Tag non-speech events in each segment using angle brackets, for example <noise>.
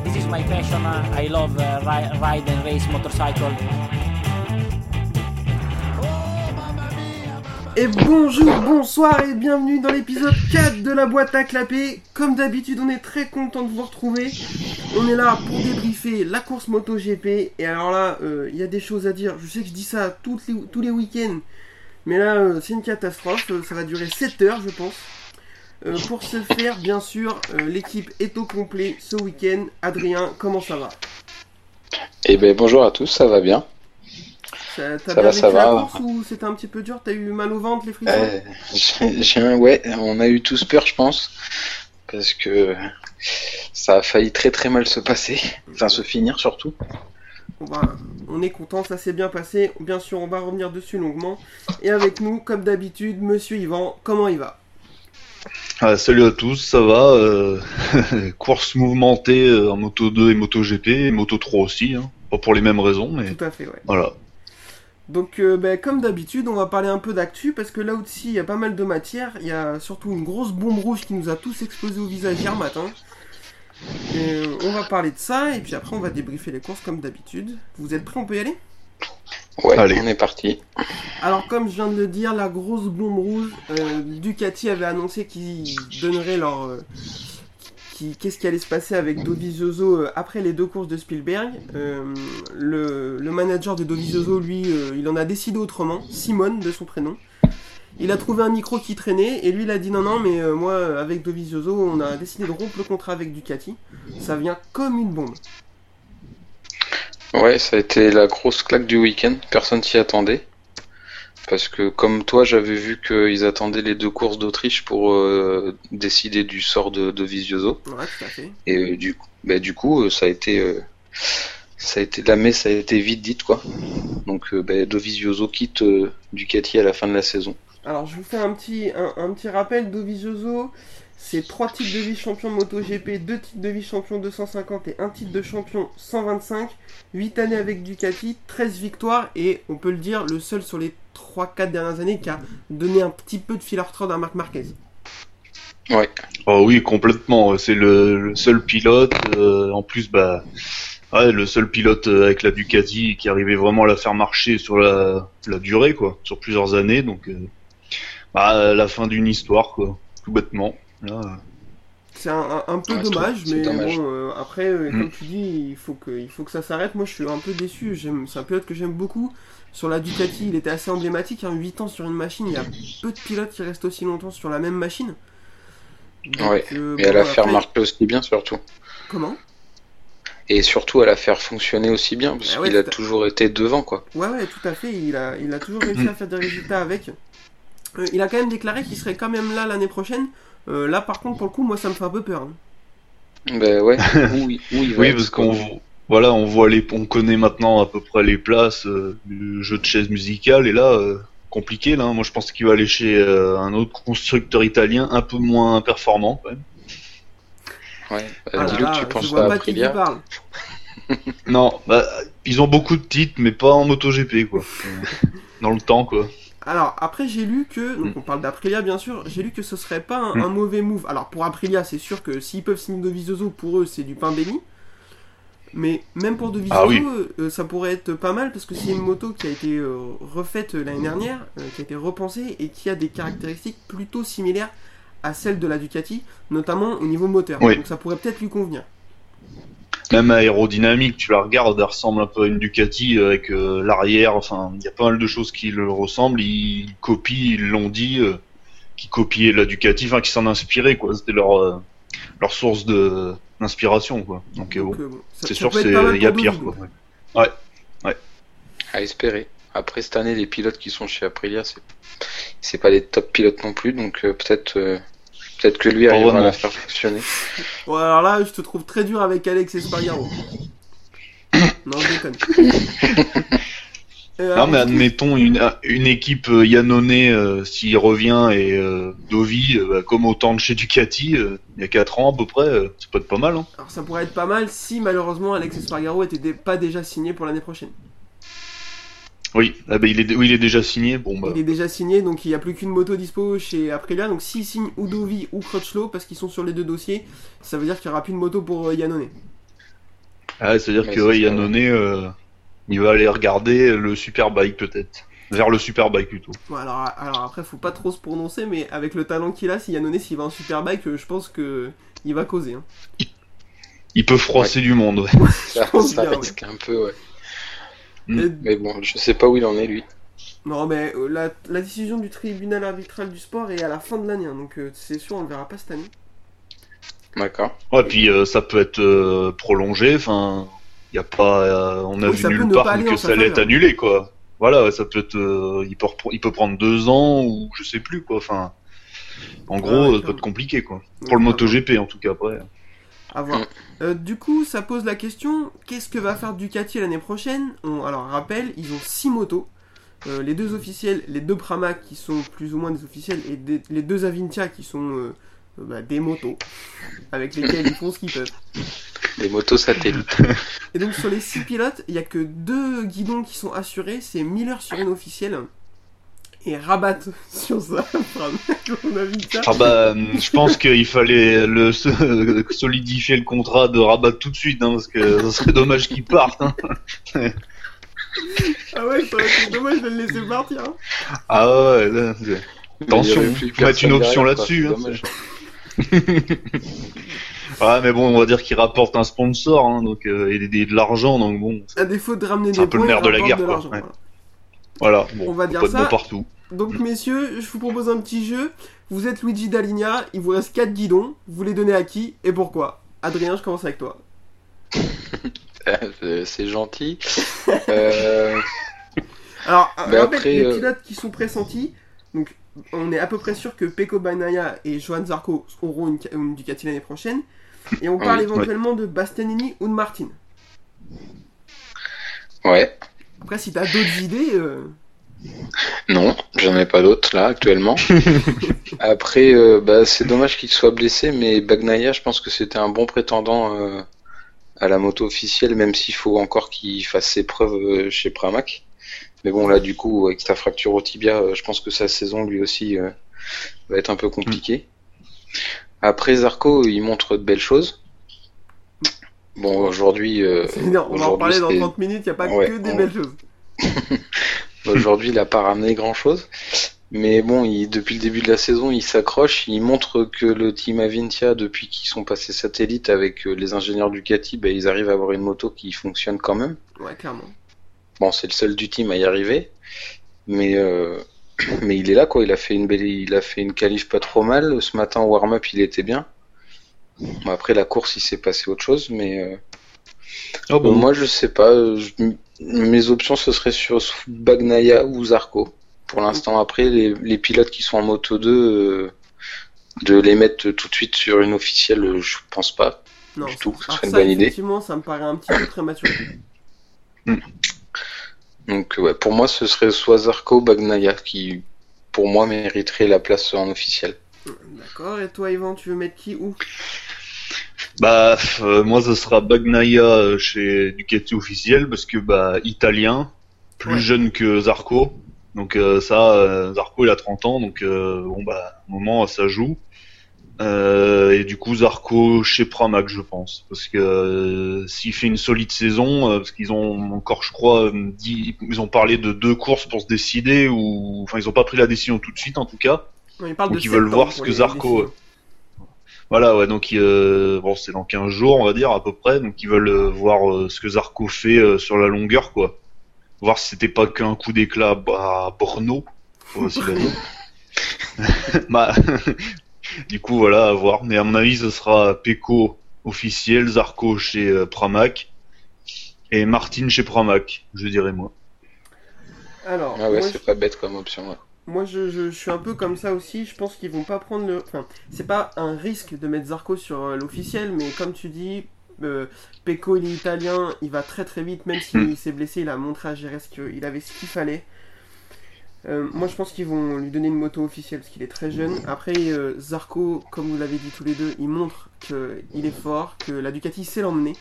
uh, this is my passion. Uh, I love uh, ri- ride and race motorcycle. Et bonjour, bonsoir et bienvenue dans l'épisode 4 de la boîte à clapper. Comme d'habitude, on est très content de vous retrouver. On est là pour débriefer la course moto GP. Et alors là, euh, il y a des choses à dire. Je sais que je dis ça les- tous les week-ends. Mais là, euh, c'est une catastrophe. Euh, Ça va durer 7 heures, je pense. Euh, pour ce faire, bien sûr, euh, l'équipe est au complet ce week-end. Adrien, comment ça va Eh ben bonjour à tous, ça va bien. Ça- bien va, ça la va. ou c'était un petit peu dur T'as eu mal au ventre, les frissons Euh, j'ai j'ai un ouais, on a eu tous peur, je pense, parce que ça a failli très très mal se passer, enfin se finir surtout. On, va- on est content, ça s'est bien passé. Bien sûr, on va revenir dessus longuement. Et avec nous, comme d'habitude, Monsieur Yvan, comment il va Ah, salut à tous, ça va euh, <laughs> Course mouvementée euh, en Moto 2 et Moto GP, et Moto 3 aussi, hein. pas pour les mêmes raisons, mais Tout à fait, ouais. voilà. Donc, euh, ben, comme d'habitude, on va parler un peu d'actu parce que là aussi, il y a pas mal de matière. Il y a surtout une grosse bombe rouge qui nous a tous explosé au visage hier matin. Et, on va parler de ça et puis après, on va débriefer les courses comme d'habitude. Vous êtes prêts On peut y aller? Ouais, Allez. on est parti. Alors, comme je viens de le dire, la grosse bombe rouge, euh, Ducati avait annoncé qu'ils donneraient leur. euh, qui- Qu'est-ce qui allait se passer avec Dovizioso euh, après les deux courses de Spielberg Euh, le, le manager de Dovizioso, lui, euh, il en a décidé autrement, Simone de son prénom. Il a trouvé un micro qui traînait et lui il a dit non non mais euh, moi avec Dovizioso on a décidé de rompre le contrat avec Ducati. Ça vient comme une bombe. Ouais, ça a été la grosse claque du week-end, personne s'y attendait. Parce que comme toi, j'avais vu qu'ils attendaient les deux courses d'Autriche pour euh, décider du sort de, de Vizioso. Ouais tout à fait. Et euh, du, coup- bah, du coup, euh, ça a été, euh, ça a été, la messe a été vite dite quoi. Donc, bah, Dovizioso quitte Ducati à la fin de la saison. Alors je vous fais un petit, un, un petit rappel, Dovizioso, c'est 3 titres de vice-champion MotoGP, 2 titres de vice-champion 250 et 1 titre de champion 125, 8 années avec Ducati, 13 victoires et on peut le dire, le seul sur les 3-4 dernières années qui a donné un petit peu de fil à retordre à Marc Marquez. Ouais, Oh oui, complètement, c'est le, le seul pilote, euh, en plus, bah, ouais, le seul pilote euh, avec la Ducati qui arrivait vraiment à la faire marcher sur la, la durée, quoi, sur plusieurs années, donc, euh, bah, la fin d'une histoire, quoi, tout bêtement. Là, euh, C'est un, un- un peu Ouais, c'est- dommage, mais dommage. bon, euh, après, euh, Mm. comme tu dis, il faut que, il faut que ça s'arrête. Moi, je suis un peu déçu. J'aime, c'est un pilote que j'aime beaucoup. Sur la Ducati, il était assez emblématique. Hein, 8 ans sur une machine, il y a peu de pilotes qui restent aussi longtemps sur la même machine. Donc, Ouais, euh, et à bon, la faire après- marcher aussi bien surtout. Comment? Et surtout à la faire fonctionner aussi bien, parce Ah ouais, qu'il a toujours été devant quoi. Ouais, ouais, tout à fait. Il a, il a toujours réussi à faire des résultats avec. Euh, il a quand même déclaré qu'il serait quand même là l'année prochaine. Euh, là, par contre, pour le coup, moi, ça me fait un peu peur. hein. Ben ouais, <laughs> Oui, parce qu'on voilà, on voit les, on connaît maintenant à peu près les places euh, du jeu de chaise musicale et là, euh, compliqué là. hein. Moi, je pense qu'il va aller chez euh, un autre constructeur italien un peu moins performant. Quand même. Ouais, Ah euh, là dis-le que tu penses vois pas à Aprilia. Non, bah, ils ont beaucoup de titres, mais pas en MotoGP quoi. <laughs> Dans le temps quoi. Alors, après, j'ai lu que, donc Mm. on parle d'Aprilia bien sûr, j'ai lu que ce serait pas un, Mm. un mauvais move. Alors, pour Aprilia, c'est sûr que s'ils peuvent signer Dovizioso, pour eux, c'est du pain béni. Mais même pour Dovizioso, Ah oui. euh, ça pourrait être pas mal parce que c'est une moto qui a été euh, refaite euh, l'année dernière, euh, qui a été repensée et qui a des caractéristiques plutôt similaires à celles de la Ducati, notamment au niveau moteur. Oui. Donc, ça pourrait peut-être lui convenir. Même aérodynamique, tu la regardes, elle ressemble un peu à une Ducati avec euh, l'arrière. Enfin, il y a pas mal de choses qui le ressemblent. Ils copient, ils l'ont dit, euh, qui copiaient la Ducati, enfin qui s'en inspiraient quoi. C'était leur euh, leur source de d'inspiration quoi. Donc, bon, Donc, euh, bon, ça- c'est sûr, c'est il y a pire quoi. donc. Ouais. À espérer. Après cette année, les pilotes qui sont chez Aprilia, c'est c'est pas des top pilotes non plus, donc euh, peut-être euh, peut-être que lui arrivera à la faire fonctionner. Bon, alors là, je te trouve très dur avec Alex Espargaro. <coughs> non, je déconne. <laughs> Euh, Non mais admettons une une équipe euh, Yannone euh, s'il revient et euh, Dovi euh, bah, comme autant de chez Ducati euh, il y a 4 ans à peu près, euh, ça peut être pas mal. Hein. alors, ça pourrait être pas mal si malheureusement Alex Espargaro était pas déjà signé pour l'année prochaine. Oui, ah bah, il est oui, il est déjà signé. Bon bah. Il est déjà signé, donc il n'y a plus qu'une moto dispo chez Aprilia. Donc s'il signe ou Dovi ou Crutchlow, parce qu'ils sont sur les deux dossiers, ça veut dire qu'il n'y aura plus de moto pour euh, Yannone. Ah, c'est-à-dire Ouais, que ouais, Yannone, euh, il va aller regarder le Superbike peut-être. Vers le Superbike plutôt. Bon, alors, alors après, faut pas trop se prononcer, mais avec le talent qu'il a, si Yannone s'il va en superbike, euh, je pense que il va causer. hein. Il peut froisser du monde, ouais. Ça, pense ça bien, ouais. risque un peu, ouais. Mm. Et- Mais bon, je sais pas où il en est, lui. non, mais euh, la, la décision du tribunal arbitral du sport est à la fin de l'année, hein, donc euh, c'est sûr, on le verra pas cette année. D'accord. Ouais, puis euh, ça peut être euh, prolongé, enfin, y a pas, euh, on a Oui, vu nulle part que ça allait être annulé, quoi. Voilà, ouais, ça peut être, euh, il peut, il peut prendre deux ans ou je sais plus, quoi. Enfin, en Ouais, gros, ouais, ça peut être compliqué, quoi. Pour le MotoGP, en tout cas, après. À voir. Euh, du coup, ça pose la question qu'est-ce que va faire Ducati l'année prochaine? On- Alors, rappel, ils ont 6 motos. Euh, les deux officiels, les deux Pramac qui sont plus ou moins des officiels, et des- les deux Avintia qui sont euh, euh, bah, des motos, avec lesquels ils font ce qu'ils peuvent. Des motos satellites. Et donc sur les 6 pilotes, il n'y a que deux guidons qui sont assurés, c'est Miller sur une officielle et Rabat <laughs> sur Pramac, <laughs> on a vu ça. Ah bah, hum, je pense qu'il fallait le <laughs> solidifier le contrat de Rabat tout de suite, hein, parce que ça serait dommage qu'il parte. Hein. Ah ouais, ça aurait été dommage de le laisser partir. hein. Ah ouais, là, Attention, faut mettre une option là-dessus, hein. ouais, mais bon, on va dire qu'il rapporte un sponsor, hein, donc euh, et, et de l'argent, donc bon, À défaut de ramener C'est des un peu le nerf de la guerre, de quoi, l'argent, ouais. voilà. Voilà. Bon, On va dire pas de ça. partout. Donc messieurs, je vous propose un petit jeu. Vous êtes Luigi Dalinia, il vous reste 4 guidons. Vous les donnez à qui et pourquoi? Adrien, je commence avec toi. <laughs> Euh, c'est gentil. <laughs> Euh, Alors, Mais rappelle, après, les euh, pilotes qui sont pressentis, donc on est à peu près sûr que Peko Bagnaia et Johan Zarco auront une, une Ducati l'année prochaine. Et on parle Oui, éventuellement de Bastianini ou de Martin. ouais. Après, si t'as d'autres idées, euh, Non, j'en ai pas d'autres là actuellement. <laughs> Après, euh, bah, c'est dommage qu'il soit blessé, mais Bagnaia, je pense que c'était un bon prétendant euh, à la moto officielle, même s'il faut encore qu'il fasse ses preuves euh, chez Pramac. Mais bon, là, du coup, avec sa fracture au tibia, euh, je pense que sa saison lui aussi euh, va être un peu compliquée. Après, Zarco, il montre de belles choses. Bon, aujourd'hui, euh, <laughs> on va en parler dans c'est- 30 minutes, il a pas Ouais, que des on- belles choses. <laughs> Aujourd'hui, il n'a pas ramené grand-chose. Mais bon, il- depuis le début de la saison, il s'accroche. Il montre que le team Avintia, depuis qu'ils sont passés satellites avec euh, les ingénieurs Ducati, ben, ils arrivent à avoir une moto qui fonctionne quand même. Ouais, clairement. Bon, c'est le seul du team à y arriver. Mais, euh, <coughs> mais il est là, quoi. Il a fait une belle, il a fait une qualif pas trop mal. Ce matin, au warm-up, il était bien. Bon, après, la course, il s'est passé autre chose. Mais euh, Ah Bon, moi, je sais pas. euh, je- Mes options, ce serait sur Bagnaia ou Zarco. Pour l'instant, après, les, les pilotes qui sont en moto 2, euh, de les mettre tout de suite sur une officielle, je pense pas. Non, Du tout, ce alors serait une ça, bonne idée. Effectivement, ça me paraît un petit peu prématuré. Donc, ouais, pour moi, ce serait soit Zarco ou Bagnaia qui, pour moi, mériterait la place en officiel. D'accord, et toi, Yvan, tu veux mettre qui où? Bah, euh, moi, ce sera Bagnaia euh, chez Ducati officiel parce que bah italien, plus Ouais. jeune que Zarco. Donc euh, ça, euh, Zarco il a 30 ans, donc bon bah, au moment ça joue. Et du coup Zarco chez Pramac, je pense, parce que s'il fait une solide saison, parce qu'ils ont encore, je crois, dit, ils ont parlé de deux courses pour se décider, ou enfin ils ont pas pris la décision tout de suite en tout cas. Non, il parle Donc de ils veulent voir ce que Zarco, décisions. Voilà, ouais, donc euh, bon, c'est dans 15 jours, on va dire à peu près, donc ils veulent euh, voir euh, ce que Zarco fait euh, sur la longueur, quoi. Voir si c'était pas qu'un coup d'éclat à Borno, le <laughs> dire. <laughs> bah, <laughs> du coup, voilà, à voir. Mais à mon avis, ce sera Peko officiel, Zarco chez euh, Pramac et Martin chez Pramac, je dirais moi. Alors, Ah ouais, moi, c'est pas bête comme option. ouais. Moi, je, je- suis un peu comme ça aussi. Je pense qu'ils vont pas prendre le. Enfin, c'est pas un risque de mettre Zarco sur euh, l'officiel, mais comme tu dis, euh, Pecco, il est italien, il va très très vite, même s'il s'est blessé, il a montré à Jerez qu'il avait ce qu'il fallait. Euh, moi, je pense qu'ils vont lui donner une moto officielle parce qu'il est très jeune. Après, euh, Zarco, comme vous l'avez dit tous les deux, il montre qu'il est fort, que la Ducati sait l'emmener.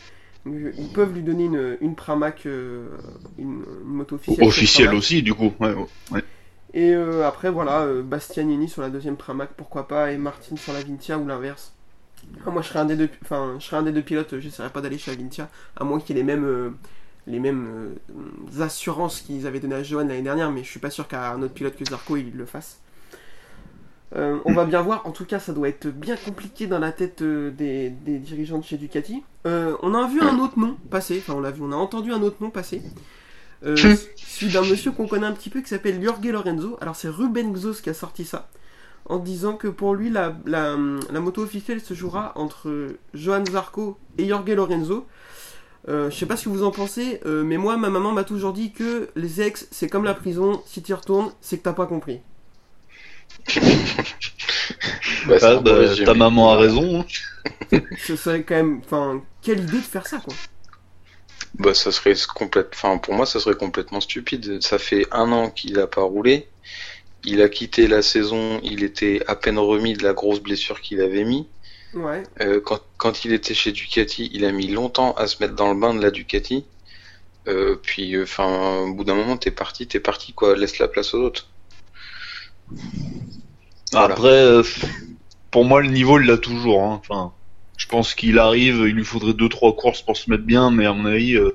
Euh, Ils peuvent lui donner une, une Pramac, une, une moto officielle. chez Officiel Pramac. aussi, du coup. Ouais, ouais. Et euh, après, voilà, euh, Bastianini sur la deuxième Pramac, pourquoi pas, et Martin sur la Vintia ou l'inverse. Moi, je serais un des deux, enfin, je serais un des deux pilotes. J'essaierais pas d'aller chez Avintia, à moins qu'il ait les mêmes, euh, les mêmes euh, assurances qu'ils avaient donné à Johan l'année dernière. Mais je suis pas sûr qu'un autre pilote que Zarco il le fasse. Euh, on va bien voir. En tout cas, ça doit être bien compliqué dans la tête euh, des, des dirigeants de chez Ducati. Euh, on a vu un autre nom passer. Enfin, on l'a vu. On a entendu un autre nom passer. Euh, celui d'un monsieur qu'on connaît un petit peu qui s'appelle Jorge Lorenzo. Alors, c'est Ruben Xos qui a sorti ça en disant que pour lui, la, la, la moto officielle se jouera entre Johan Zarco et Jorge Lorenzo. Euh, je sais pas ce que vous en pensez, euh, mais moi, ma maman m'a toujours dit que les ex, c'est comme la prison, si tu y retournes, c'est que t'as pas compris. Bah, Ah, bah, ta maman a raison. hein. <laughs> Ce serait quand même. Enfin, quelle idée de faire ça, quoi. Bah, ça serait complète. Enfin, pour moi, ça serait complètement stupide. Ça fait un an qu'il a pas roulé. Il a quitté la saison. Il était à peine remis de la grosse blessure qu'il avait mis. Ouais. Euh, quand, quand il était chez Ducati, il a mis longtemps à se mettre dans le bain de la Ducati. Euh, puis, euh, enfin, au bout d'un moment, t'es parti, t'es parti, quoi. Laisse la place aux autres. Voilà. Après, euh, pour moi, le niveau, il l'a toujours. hein. Enfin, je pense qu'il arrive, il lui faudrait deux trois courses pour se mettre bien, mais à mon avis, euh,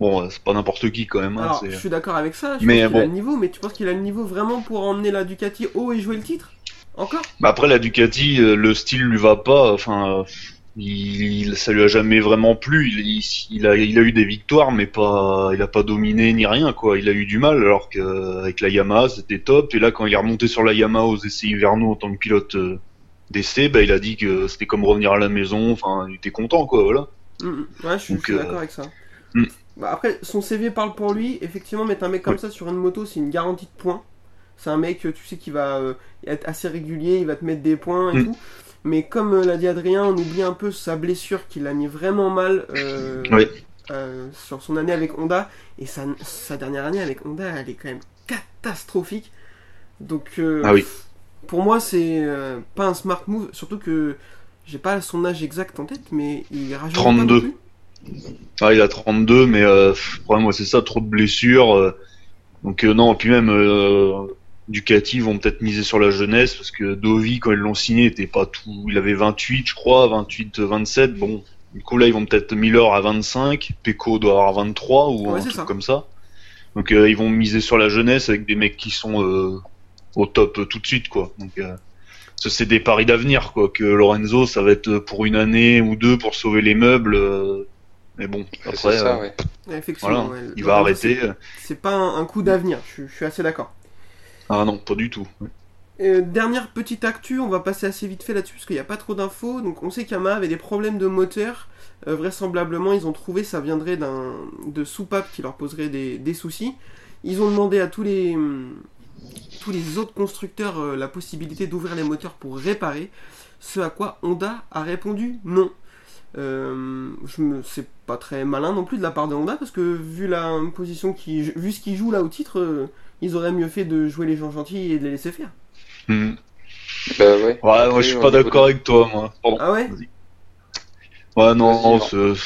bon, euh, c'est pas n'importe qui quand même. hein, Alors, je suis d'accord avec ça. Je Mais pense qu'il a bon. le niveau, mais tu penses qu'il a le niveau vraiment pour emmener la Ducati haut et jouer le titre? Encore? Bah après la Ducati, euh, le style lui va pas. Enfin, euh, il, il- ça lui a jamais vraiment plu. Il, il- il a, il a eu des victoires, mais pas, il a pas dominé ni rien quoi. Il a eu du mal, alors qu'avec la Yamaha c'était top. Et là, quand il est remonté sur la Yamaha aux essais hivernaux en tant que pilote d'essai, bah il a dit que c'était comme revenir à la maison. Enfin, il était content quoi, voilà. Mm, mm. Ouais, je suis, euh, d'accord avec ça. mm. Bah, après, son CV parle pour lui. Effectivement, mettre un mec comme ça sur une moto, c'est une garantie de points. C'est un mec, tu sais, qui va euh, être assez régulier, il va te mettre des points et tout. Mais comme euh, l'a dit Adrien, on oublie un peu sa blessure qui l'a mis vraiment mal euh, Oui. sur son année avec Honda. Et sa, sa dernière année avec Honda, elle est quand même catastrophique. Donc, Ah oui. Pour moi, c'est euh, pas un smart move. Surtout que j'ai pas son âge exact en tête, mais il rajoute 32. pas. Ah, il a 32, mais euh, pff, problème, ouais, c'est ça, trop de blessures. euh, donc euh, non, puis même euh, Ducati vont peut-être miser sur la jeunesse parce que Dovi, quand ils l'ont signé, était pas tout. Il avait 28, je crois, 28, 27. Bon, du coup là, ils vont peut-être Miller à 25, Pecco doit avoir 23 ou Ouais, un truc ça. comme ça. Donc ils vont miser sur la jeunesse avec des mecs qui sont au top euh, tout de suite, quoi. Donc euh, c'est des paris d'avenir, quoi. Que Lorenzo, ça va être pour une année ou deux pour sauver les meubles. euh, mais bon, C'est après, ça, euh, ouais. Ouais, Effectivement, voilà, ouais. il va arrêter. c'est- pas un, un coup d'avenir, je, suis- je suis assez d'accord. Ah non, pas du tout. Euh, dernière petite actu, on va passer assez vite fait là-dessus parce qu'il n'y a pas trop d'infos. Donc on sait qu'Yamaha avait des problèmes de moteur. Euh, vraisemblablement, ils ont trouvé ça viendrait d'un de soupape qui leur poserait des, des soucis. Ils ont demandé à tous les tous les autres constructeurs euh, la possibilité d'ouvrir les moteurs pour réparer. Ce à quoi Honda a répondu non. Euh, je me c'est pas très malin non plus de la part de Honda parce que vu la position qui vu ce qu'ils jouent là au titre, euh, ils auraient mieux fait de jouer les gens gentils et de les laisser faire. Hmm. Bah ouais. Ouais, moi je suis pas d'accord avec toi, moi. Pardon. Ah ouais? Ouais, non, Vas-y, non, alors.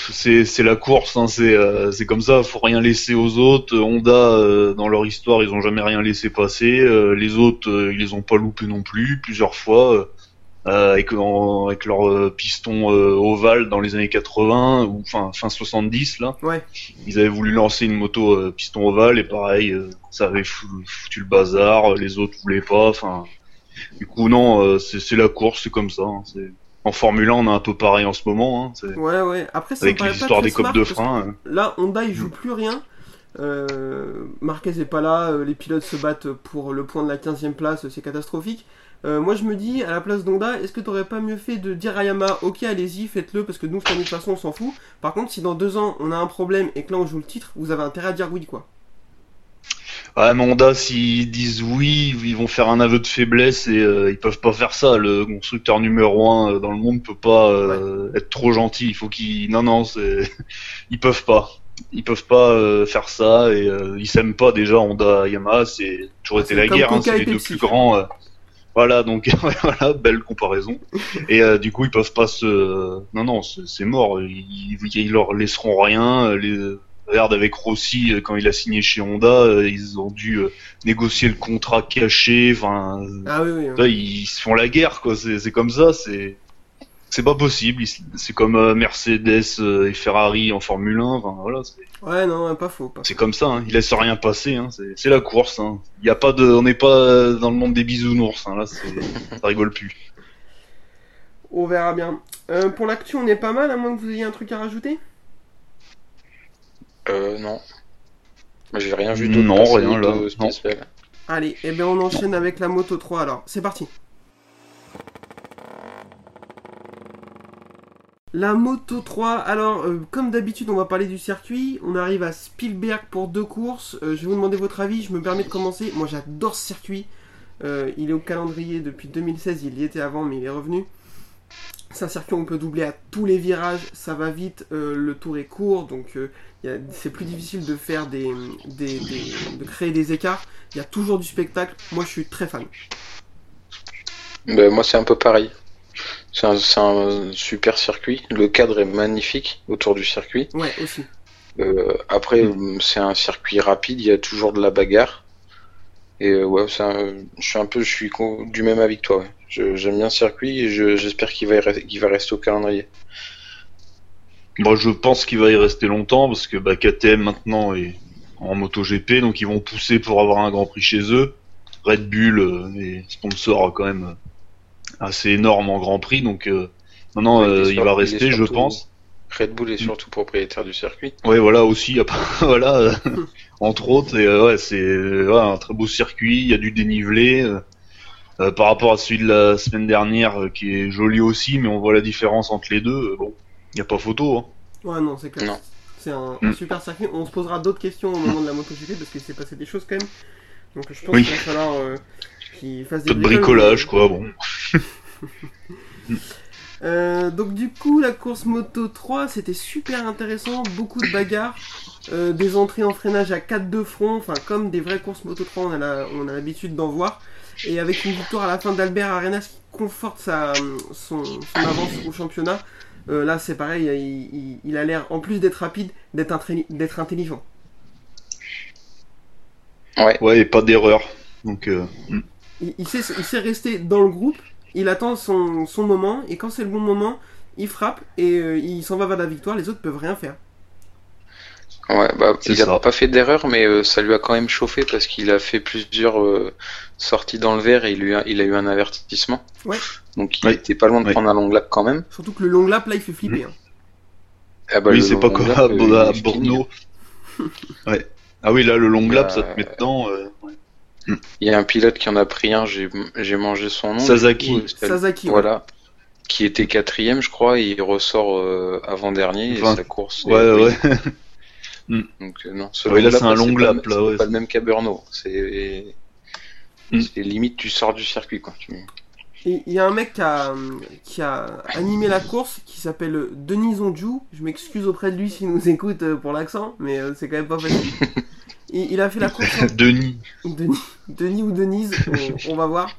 c'est- la course, hein, c'est euh, c'est comme ça, faut rien laisser aux autres. Honda, euh, dans leur histoire, ils ont jamais rien laissé passer. euh, les autres, euh, ils les ont pas loupés non plus, plusieurs fois. avec, en- avec leur euh, piston euh, ovale dans les années 80 ou fin fin 70 là. Ouais. Ils avaient voulu lancer une moto euh, piston ovale et pareil, euh, ça avait fou- foutu le bazar. Les autres voulaient pas. Enfin, du coup non, euh, c'est c'est la course, c'est comme ça. hein, c'est en Formule 1, on a un peu pareil en ce moment. Hein, Ouais, ouais. Après, ça avec très des copes de frein. Là, Honda, il joue plus rien. Euh, Marquez est pas là, euh, les pilotes se battent pour le point de la 15ème place, c'est catastrophique. Euh, moi, je me dis, à la place d'Honda, est-ce que t'aurais pas mieux fait de dire à Yamaha, ok, allez-y, faites-le, parce que nous, de toute façon, on s'en fout. Par contre, si dans deux ans, on a un problème et que là, on joue le titre, vous avez intérêt à dire oui, quoi. Ouais, mais Honda, s'ils disent oui, ils vont faire un aveu de faiblesse et euh, ils peuvent pas faire ça. Le constructeur numéro un euh, dans le monde peut pas euh, être trop gentil. Il faut qu'ils, non, non, c'est, <laughs> ils peuvent pas. Ils peuvent pas euh, faire ça et euh, ils s'aiment pas déjà. Honda, Yamaha, c'est toujours Ah, été la guerre. Hein, c'est les deux plus grands. euh, voilà, donc <laughs> voilà, belle comparaison. <laughs> Et euh, du coup, ils peuvent pas se. Non, non, c'est c'est mort. Ils, ils leur laisseront rien. Les... Regarde avec Rossi euh, quand il a signé chez Honda, euh, ils ont dû euh, négocier le contrat caché. Enfin, Ah oui, oui. là, ils se font la guerre, quoi. C'est c'est comme ça. C'est c'est pas possible. C'est comme Mercedes et Ferrari en Formule 1. Enfin, voilà, Ouais, non, pas faux. C'est comme ça. Hein. Ils laissent rien passer. Hein. C'est c'est la course. Hein. Y a pas de, on n'est pas dans le monde des bisounours. Hein. Là, ça rigole plus. On verra bien. Euh, pour l'actu, on est pas mal, à moins que vous ayez un truc à rajouter? Euh, non. Moi, J'ai rien vu d'autre Non, rien, là. de Non. spécial. Allez, et bien on enchaîne avec la Moto 3 alors. C'est parti. La Moto 3, alors euh, comme d'habitude on va parler du circuit, on arrive à Spielberg pour deux courses, Euh, je vais vous demander votre avis, je me permets de commencer, moi j'adore ce circuit, Euh, il est au calendrier depuis 2016, il y était avant mais il est revenu. C'est un circuit où on peut doubler à tous les virages, ça va vite, euh, le tour est court, donc euh, c'est plus difficile de faire des, des- des- de créer des écarts. Il y a toujours du spectacle. Moi, je suis très fan. Ben, moi, c'est un peu pareil. C'est un, super circuit. Le cadre est magnifique autour du circuit. Ouais, aussi. Euh, après, c'est un circuit rapide. Il y a toujours de la bagarre. Et ouais, un- je suis un peu, je suis du même avis que toi. ouais. Je- J'aime bien le circuit et je- j'espère qu'il va, qu'il va rester au calendrier. Moi, je pense qu'il va y rester longtemps parce que bah, KTM maintenant est en MotoGP, donc ils vont pousser pour avoir un Grand Prix chez eux. Red Bull euh, est sponsor quand même euh, assez énorme en Grand Prix, donc euh, Oui, il euh, va il rester, je pense. Red Bull est Mm. surtout propriétaire du circuit. Ouais, voilà aussi, y a pas- voilà, entre autres, et ouais, c'est ouais, un très beau circuit, il y a du dénivelé. Euh, par rapport à celui de la semaine dernière, euh, qui est joli aussi, mais on voit la différence entre les deux. euh, bon, y a pas photo. Hein. Ouais, non, c'est clair. Non. C'est un, Mm. un super circuit. On se posera d'autres questions au moment de la MotoGP parce qu'il s'est passé des choses quand même. Donc, je pense Oui. qu'il va falloir euh, qu'il fasse des Peu de bricolage, mais- quoi. Bon. <laughs> Euh, donc du coup la course moto 3 c'était super intéressant, beaucoup de bagarres, euh, des entrées en freinage à 4 de front, enfin comme des vraies courses moto 3 on a la- on a l'habitude d'en voir, et avec une victoire à la fin d'Albert Arenas qui conforte sa, son, son avance au championnat, euh, là c'est pareil, il, il- il a l'air en plus d'être rapide, d'être intelligent. Ouais. Ouais, et pas d'erreur. Donc, euh, mm. Il, il sait, il sait rester dans le groupe, il attend son, son moment, et quand c'est le bon moment, il frappe et euh, il s'en va vers la victoire, les autres peuvent rien faire. Ouais, bah, il a ça. pas fait d'erreur, mais euh, ça lui a quand même chauffé parce qu'il a fait plusieurs euh, sorties dans le verre et il, lui a, il a eu un avertissement. Ouais. Donc il Ouais. était pas loin de Ouais. prendre un long lap quand même. Surtout que le long lap là il fait flipper. hein. Ah bah, oui, c'est pas comme lap, à, euh. Bordeaux. ouais. Ah oui, là, le long lap, Euh, ça te met dedans. euh, ouais. Il y a un pilote qui en a pris un, j'ai mangé son nom. Sasaki. coup, Sasaki, ouais. Voilà. Qui était quatrième, je crois, et il ressort euh, avant-dernier et Enfin, sa course. est Ouais, <laughs> ouais. Donc euh, non, ce Ouais, là, c'est un long lap, là, c'est ouais. pas le même qu'Aberno. C'est Mm. c'est limite tu sors du circuit quoi. Tu- il y a un mec qui a, qui a animé la course qui s'appelle Denis Onju. Je m'excuse auprès de lui s'il nous écoute euh, pour l'accent, mais euh, c'est quand même pas facile. <laughs> Il a fait la course en Denis. Denis, Denis ou Denise, on, on va voir.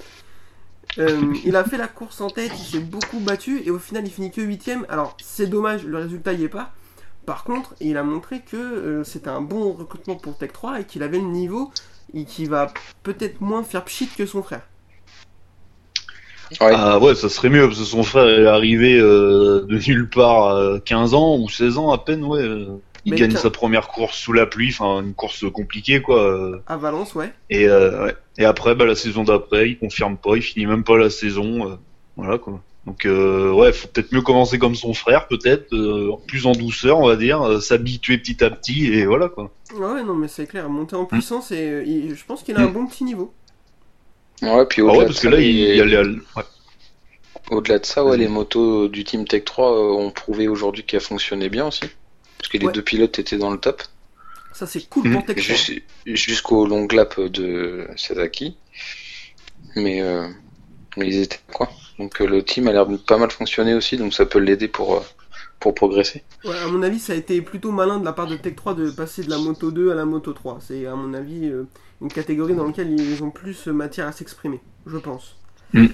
Euh, il a fait la course en tête, il s'est beaucoup battu et au final il finit que 8ème. Alors c'est dommage, le résultat y est pas. Par contre, il a montré que euh, c'était un bon recrutement pour Tech 3 et qu'il avait le niveau et qu'il va peut-être moins faire pchit que son frère. Ouais. Ah ouais, ça serait mieux, parce que son frère est arrivé euh, de nulle part à 15 ans ou 16 ans à peine, ouais. euh, Il Mais gagne sa première course sous la pluie, enfin une course compliquée quoi. euh, À Valence, ouais. Et, euh, ouais. et après, bah, la saison d'après, il confirme pas, il finit même pas la saison. euh, voilà quoi. Donc euh, ouais, faut peut-être mieux commencer comme son frère, peut-être, euh, plus en douceur, on va dire, euh, s'habituer petit à petit et voilà quoi. Ouais, non, mais c'est clair, monter en puissance et il- je pense qu'il a un Mm. bon petit niveau. Ouais, puis Ah au-delà ouais, de parce ça, que là, il y a les... ouais. Au-delà de ça, ouais, les motos du Team Tech 3 euh, ont prouvé aujourd'hui qu'elles fonctionnaient bien aussi. Parce que les Ouais. deux pilotes étaient dans le top. Ça, c'est cool pour Tech 3. Jus- Jusqu'au long lap de Sasaki. Mais, euh, mais ils étaient quoi? Donc euh, le team a l'air de pas mal fonctionner aussi, donc ça peut l'aider pour, euh, pour progresser. Ouais, à mon avis, ça a été plutôt malin de la part de Tech 3 de passer de la moto 2 à la moto 3. C'est, à mon avis, euh, une catégorie dans laquelle ils ont plus matière à s'exprimer, je pense. Mm.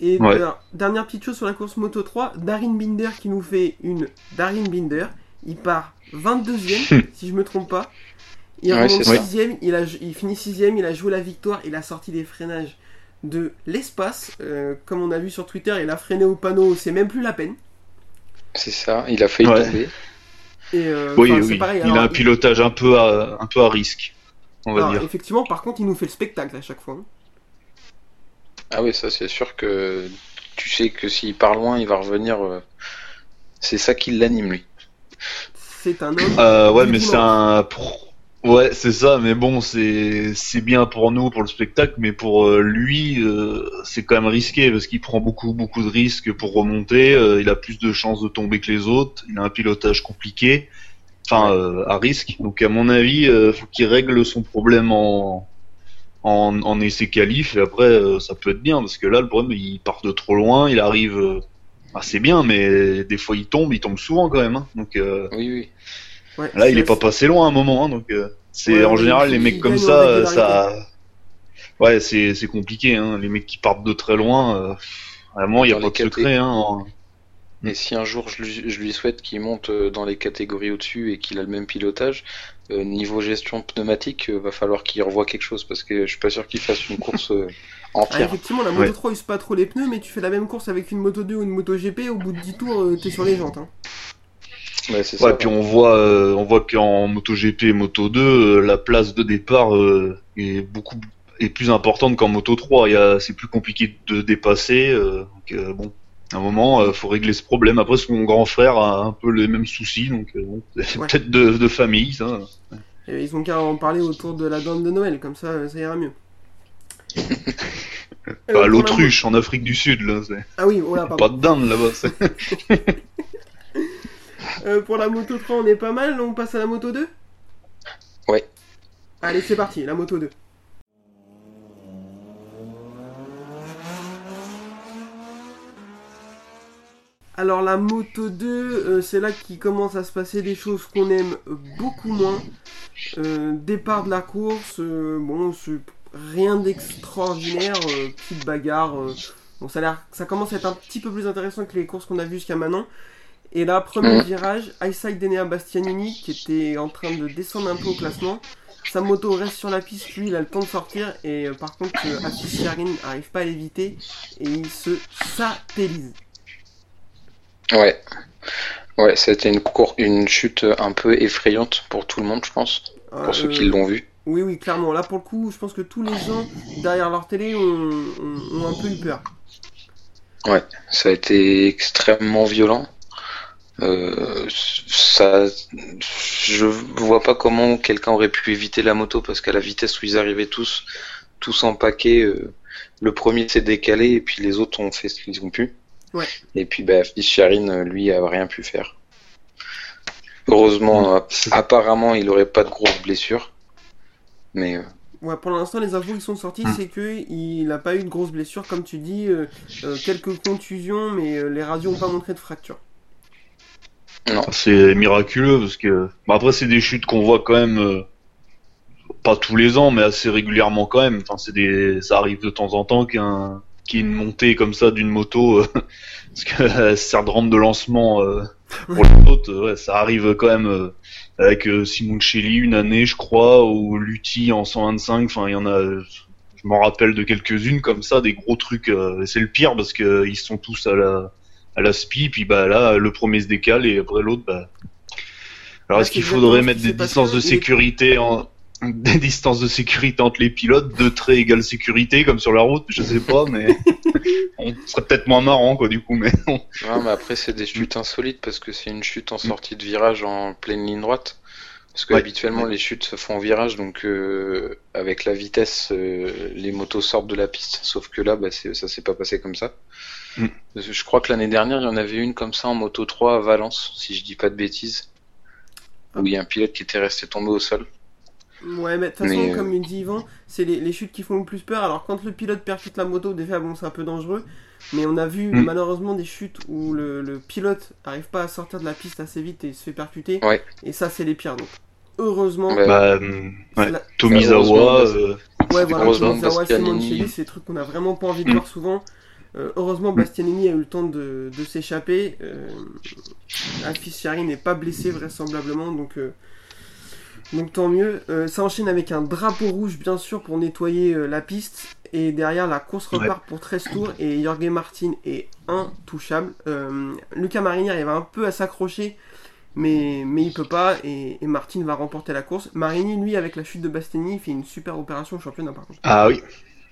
Et Ouais. alors, dernière petite chose sur la course moto 3, Darin Binder qui nous fait une Darin Binder. Il part 22ème, si je me trompe pas. Il Ouais, remonte c'est ça. 6ème, il, a, il finit 6ème, il a joué la victoire, il a sorti des freinages de l'espace. Euh, comme on a vu sur Twitter, il a freiné au panneau, c'est même plus la peine. C'est ça, il a failli Ouais. tomber. Et, euh, Oui, oui. pareil, il alors, a un pilotage un peu à, un peu à risque, on va alors, dire. Effectivement, par contre, il nous fait le spectacle à chaque fois. hein. Ah oui, ça c'est sûr que tu sais que s'il part loin, il va revenir. euh, C'est ça qui l'anime lui. C'est un homme. Euh, ouais, mais c'est un. Ouais, c'est ça, mais bon, c'est c'est bien pour nous, pour le spectacle, mais pour euh, lui, euh, c'est quand même risqué parce qu'il prend beaucoup beaucoup de risques pour remonter. euh, il a plus de chances de tomber que les autres. Il a un pilotage compliqué, enfin à risque. Donc à mon avis, faut qu'il règle son problème en en, en essai qualif et après ça peut être bien parce que là le problème il part de trop loin, il arrive. ah, c'est bien, mais des fois il tombe, il tombe souvent quand même. hein. Donc euh, Oui, oui. Ouais, Là, il est pas passé loin à un moment, hein, donc euh, c'est Ouais, en général les mecs comme ça, euh, ça, ouais, c'est c'est compliqué, hein. Les mecs qui partent de très loin, euh, vraiment, il y a pas les de secret, hein. en- Et si un jour je lui, je lui souhaite qu'il monte euh, dans les catégories au-dessus et qu'il a le même pilotage, euh, niveau gestion pneumatique, euh, va falloir qu'il revoie quelque chose parce que je suis pas sûr qu'il fasse une course euh, Ah, entière. effectivement, la Moto 3 use pas trop les pneus, mais tu fais la même course avec une Moto 2 ou une Moto GP, au bout de 10 tours, euh, t'es sur les jantes. hein. Ouais, c'est Ouais, ça. puis on voit, euh, on voit qu'en MotoGP et Moto 2, euh, la place de départ euh, est beaucoup est plus importante qu'en Moto 3. Il y a, c'est plus compliqué de dépasser. euh, donc euh, bon, à un moment, euh, faut régler ce problème. Après, son grand frère a un peu les mêmes soucis, donc euh, bon, <laughs> c'est Ouais. peut-être de, de famille, ça. Et ils ont qu'à en parler autour de la dinde de Noël, comme ça, ça ira mieux. <laughs> Bah, L'autruche en Afrique du Sud, là, Ah oui, oh là, pas de dinde là-bas. <laughs> Euh, pour la Moto 3, on est pas mal, on passe à la Moto 2 Ouais. Allez, c'est parti, la Moto 2. Alors la Moto 2, euh, c'est là qu'il commence à se passer des choses qu'on aime beaucoup moins. Euh, départ de la course, euh, bon, c'est rien d'extraordinaire, petite bagarre. bon, ça, a ça commence à être un petit peu plus intéressant que les courses qu'on a vues jusqu'à maintenant. Et là, premier Mhm. virage, Eyesight d'Enea Bastianini qui était en train de descendre un peu au classement. Sa moto reste sur la piste, lui il a le temps de sortir et euh, par contre euh, n'arrive pas à l'éviter et il se satellise. Ouais. Ouais, c'était une une chute un peu effrayante pour tout le monde, je pense, pour ceux qui Euh, l'ont vu. Oui, oui, clairement. Là, pour le coup, je pense que tous les gens derrière leur télé ont, ont- ont un peu eu peur. Ça a été extrêmement violent. Euh, ça, je vois pas comment quelqu'un aurait pu éviter la moto parce qu'à la vitesse où ils arrivaient tous, tous en paquet, euh, le premier s'est décalé et puis les autres ont fait ce qu'ils ont pu. Ouais. Et puis bah, Fischarin, euh, lui, a rien pu faire. Heureusement, app- apparemment, il aurait pas de grosses blessures. Mais euh, Ouais, pour l'instant, les infos qui sont sorties, Hmm. c'est que il n'a pas eu de grosses blessures, comme tu dis, euh, euh, quelques contusions, mais euh, les radios n'ont pas montré de fracture. C'est miraculeux parce que bah, après c'est des chutes qu'on voit quand même euh, pas tous les ans mais assez régulièrement quand même. Enfin c'est des ça arrive de temps en temps qu'un qu'il une montée comme ça d'une moto euh, <laughs> parce que euh, sert de rampe de lancement pour les autres. ouais, ça arrive quand même avec euh, Simoncelli une année je crois ou Lutti en 125. Enfin il y en a je m'en rappelle de quelques-unes comme ça des gros trucs. c'est le pire parce que ils sont tous à la à la spi, puis bah là, le premier se décale et après l'autre, bah. Alors est-ce c'est qu'il faudrait mettre des distances de sécurité en <laughs> des distances de sécurité entre les pilotes, deux traits égale sécurité comme sur la route, je sais pas, mais <laughs> on serait peut-être moins marrant quoi du coup, mais. Ouais, mais après, c'est des chutes insolites parce que c'est une chute en sortie de virage en pleine ligne droite. Parce que Ouais, habituellement, ouais. les chutes se font en virage, donc euh, avec la vitesse, euh, les motos sortent de la piste. Sauf que là, bah, c'est- ça s'est pas passé comme ça. Mm. Je crois que l'année dernière, il y en avait une comme ça en moto 3 à Valence, si je dis pas de bêtises. Où il y a un pilote qui était resté tombé au sol. Ouais, mais de toute façon, euh, comme il dit Yvan, c'est les, les chutes qui font le plus peur. Alors, quand le pilote percute la moto, déjà, bon, c'est un peu dangereux. Mais on a vu Mm. malheureusement des chutes où le, le pilote arrive pas à sortir de la piste assez vite et il se fait percuter. Ouais. Et ça, c'est les pires. Donc, heureusement. Bah, hum, c'est ouais. la- Tomizawa, Heureusement, euh, Ouais, voilà, Tomizawa, c'est des trucs qu'on a vraiment pas envie de voir souvent. Euh, heureusement, Bastianini a eu le temps de, de s'échapper. Euh, Alfichiari n'est pas blessé vraisemblablement, donc, euh, donc tant mieux. Euh, ça enchaîne avec un drapeau rouge, bien sûr, pour nettoyer la piste. Et derrière, la course Ouais. repart pour 13 tours et Jorge Martin est intouchable. Lucas Marini arrive un peu à s'accrocher, mais, mais il peut pas et, et Martin va remporter la course. Marini, lui, avec la chute de Bastianini, il fait une super opération au championnat par contre. Ah oui.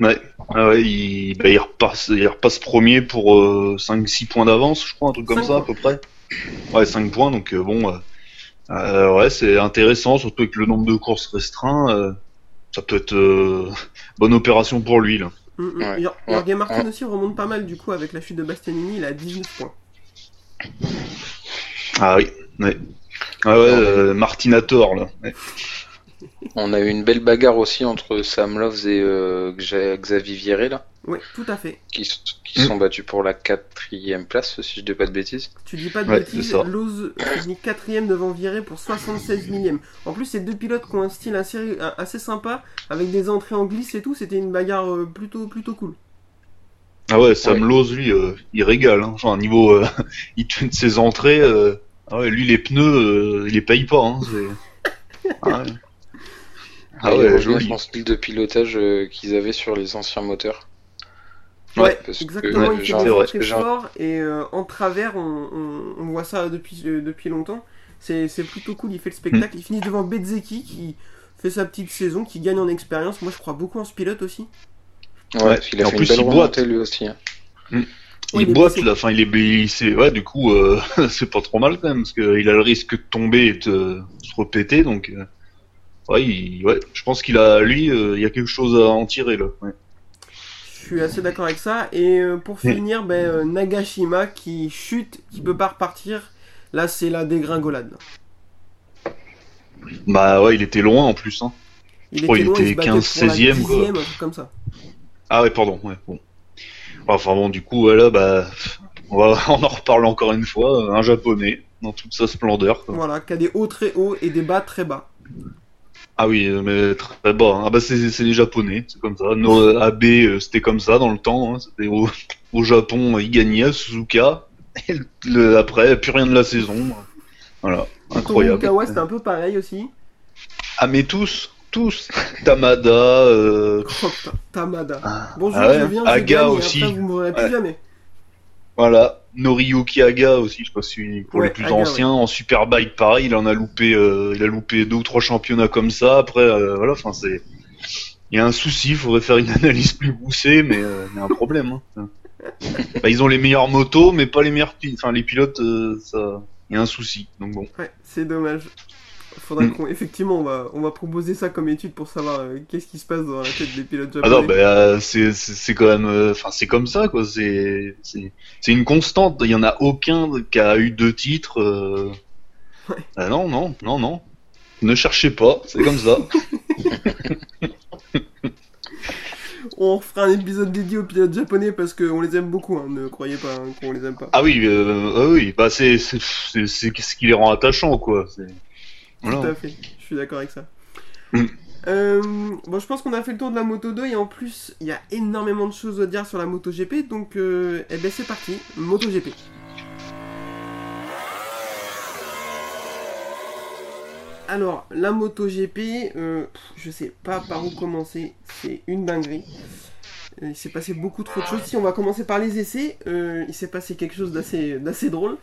Ouais, ah ouais il, bah, il, repasse, il repasse premier pour euh, 5-6 points d'avance, je crois, un truc comme ça à peu près. Ouais, 5 points, donc euh, bon, euh, euh, ouais, c'est intéressant, surtout avec le nombre de courses restreint. euh, ça peut être euh, bonne opération pour lui là. Mm, mm. Ouais. Ouais. Martin Ouais. aussi remonte pas mal du coup avec la chute de Bastianini, il a 19 points. Ah oui, ouais. Ah ouais, euh, Martinator là. On a eu une belle bagarre aussi entre Sam Loves et euh, Xa- Xavier Vieré, là, Ouais, tout à fait. qui, Mm. sont battus pour la quatrième place, si je dis pas de bêtises. Tu dis pas de Ouais, bêtises. Lowe's finit quatrième devant Viré pour 76 millième. En plus, ces deux pilotes qui ont un style assez, un- assez sympa, avec des entrées en glisse et tout, c'était une bagarre euh, plutôt, plutôt cool. Ah ouais, Sam Ouais. Lowe, lui, euh, il régale. Hein. Enfin, niveau, euh, <laughs> il tue de ses entrées. euh, Ah ouais, lui, les pneus, euh, il les paye pas. Hein. <laughs> Ah ouais. Ah il ouais, joli. son style de pilotage euh, qu'ils avaient sur les anciens moteurs. Ouais, parce que, exactement, ouais, il fait j'ai- forts et euh, en travers, on, on- on voit ça depuis, euh, depuis longtemps. C'est c'est plutôt cool, il fait le spectacle. Il finit devant Bezzeki qui fait sa petite saison, qui gagne en expérience. Moi, je crois beaucoup en ce pilote aussi. Ouais, Ouais. parce qu'il a Et en fait plus, une belle il boite. lui aussi. hein. Ouais, il il boite blessé. là, enfin il est, il, c'est- ouais, du coup, euh, <laughs> c'est pas trop mal quand même, parce qu'il a le risque de tomber et de se repéter, donc, euh, ouais, il- ouais, je pense qu'il a, lui, euh, il y a quelque chose à en tirer là. Ouais. Je suis assez d'accord avec ça. Et euh, pour finir, ben, euh, Nagashima qui chute, qui peut pas repartir. Là, c'est la dégringolade. Bah ouais, il était loin en plus. Hein. Il crois était qu'il loin, il était se battait 15, pour la 16e, quoi. comme ça. Ah ouais, pardon, ouais, bon. Enfin bon, du coup, voilà, bah, on, va, <laughs> on en reparle encore une fois, un japonais, dans toute sa splendeur. quoi. Voilà, qui a des hauts très hauts et des bas très bas. Ah oui, euh, mais très bas. hein. Ah bah c'est les japonais, c'est comme ça. Nos euh, AB, euh, c'était comme ça dans le temps. Hein. C'était au, au Japon, il gagnait à Suzuka. Et le, le- après, plus rien de la saison. Voilà, incroyable. Tomokawa, c'était un peu pareil aussi. Ah mais tous, tous. Tamada, euh, <laughs> Oh Tamada. ah, Bonjour, ah ouais, je viens, je Aga gagne, aussi. après vous me verrez plus Ouais. jamais. Voilà, Noriyuki Aga aussi, je sais pas si pour Ouais, les plus anciens, en Superbike pareil, il en a loupé, euh, il a loupé deux ou trois championnats comme ça. Après, euh, voilà, enfin c'est, il y a un souci, il faudrait faire une <laughs> analyse plus poussée, mais euh, il y a un problème. Hein. Bah, ils ont les meilleures motos, mais pas les meilleurs, enfin les pilotes, euh, ça, il y a un souci. Donc bon. Ouais, c'est dommage. Faudrait Mm. qu'on. Effectivement, on va, on va proposer ça comme étude pour savoir euh, qu'est-ce qui se passe dans la tête des pilotes Ah japonais. non, bah, euh, c'est c'est quand même, euh, enfin c'est comme ça quoi. C'est c'est c'est une constante. Il y en a aucun qui a eu deux titres. Ouais. Ah non non non non. Ne cherchez pas, c'est comme ça. <laughs> On fera un épisode dédié aux pilotes japonais parce qu'on les aime beaucoup, hein, ne croyez pas hein, qu'on les aime pas. Ah oui, euh, ah oui, bah c'est c'est c'est c'est ce qui les rend attachants quoi. C'est Tout à fait, je suis d'accord avec ça. Mm. Euh, bon, je pense qu'on a fait le tour de la Moto 2 et en plus, il y a énormément de choses à dire sur la Moto GP, donc euh, eh ben c'est parti, Moto GP. Alors, la Moto GP, euh, je sais pas par où commencer, c'est une dinguerie. Euh, il s'est passé beaucoup trop de choses. Si on va commencer par les essais, il s'est passé quelque chose d'assez drôle.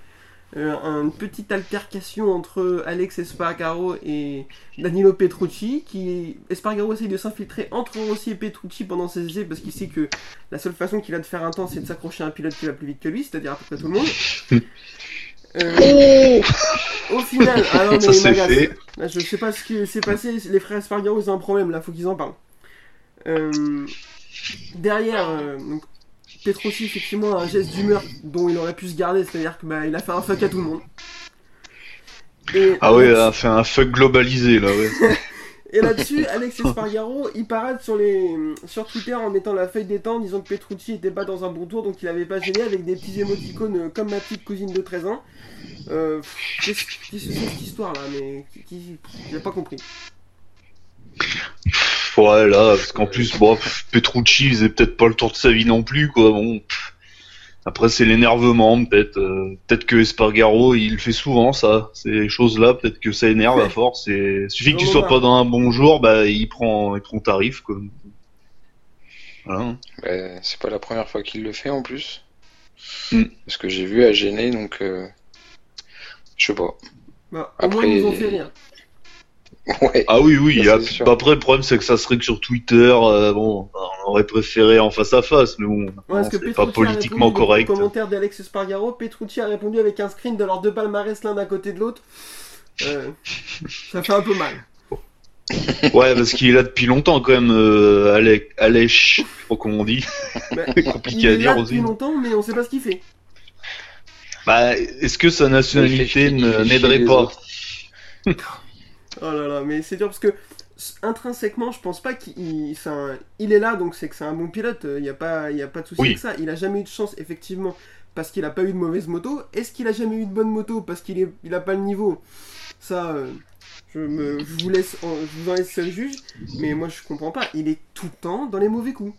Euh, une petite altercation entre Alex Espargaro et Danilo Petrucci, qui Espargaro essaye de s'infiltrer entre Rossi et Petrucci pendant ses essais parce qu'il sait que la seule façon qu'il a de faire un temps, c'est de s'accrocher à un pilote qui va plus vite que lui, c'est-à-dire à peu près tout le monde. <laughs> Euh, au final, ah non, <laughs> mais Ça c'est Magas, fait. Là, je sais pas ce qui s'est passé, les frères Espargaro ils ont un problème là, faut qu'ils en parlent. Euh, derrière, euh, donc, Petrossi effectivement a un geste d'humeur dont il aurait pu se garder, c'est-à-dire que bah, il a fait un fuck à tout le monde. Et Ah ouais, elle a fait un fuck globalisé là. Ouais. <laughs> et là-dessus, Alex Espargaro, il parade sur, les, sur Twitter en mettant la feuille des temps, en disant que Petrucci était pas dans un bon tour, donc il avait pas gêné, avec des petits émoticônes euh, comme ma petite cousine de 13 ans. Euh, Qu'est-ce qu'est-ce que c'est cette histoire là Mais qui, qui- j'ai pas compris. Ouais, là, parce qu'en plus, bon, pff, Petrucci il faisait peut-être pas le tour de sa vie non plus, quoi. Bon, pff. après c'est l'énervement, peut-être, euh, peut-être que Espargaro il le fait souvent, ça, ces choses-là, peut-être que ça énerve à force. Et suffit que tu sois pas dans un bon jour, bah il prend, il prend tarif, quoi. Voilà. Bah, c'est pas la première fois qu'il le fait en plus. Mm. Parce que j'ai vu à gêner, donc euh, je sais pas. Bah, au moins, Après- ils nous ont fait rire. <laughs> Ouais. Ah oui, oui. Ça, ah, c'est sûr. bah, après, le problème, c'est que ça serait que sur Twitter, euh, bon, on aurait préféré en face à face, mais bon, Ouais, parce que c'est pas politiquement correct. commentaire d'Alex Spargaro. Petrucci a répondu avec un screen de leurs deux palmarès l'un à côté de l'autre. Euh, ça fait un peu mal. <laughs> Ouais, parce qu'il est là depuis longtemps quand même, euh, Alec, Alech, je sais pas comment on dit. <laughs> C'est compliqué il à est dire là aussi. depuis longtemps, mais on sait pas ce qu'il fait. Bah, est-ce que sa nationalité n'aiderait pas? Oh là là, mais c'est dur parce que intrinsèquement, je pense pas qu'il. il est là, donc c'est que c'est un bon pilote. Il n'y a, pas- y a pas de souci Oui. avec ça. Il a jamais eu de chance, effectivement, parce qu'il a pas eu de mauvaise moto. Est-ce qu'il a jamais eu de bonne moto parce qu'il est... il a pas le niveau? Ça, euh, je, me... je vous laisse, en- je vous en laisse seul juge. Mais moi, je comprends pas. Il est tout le temps dans les mauvais coups.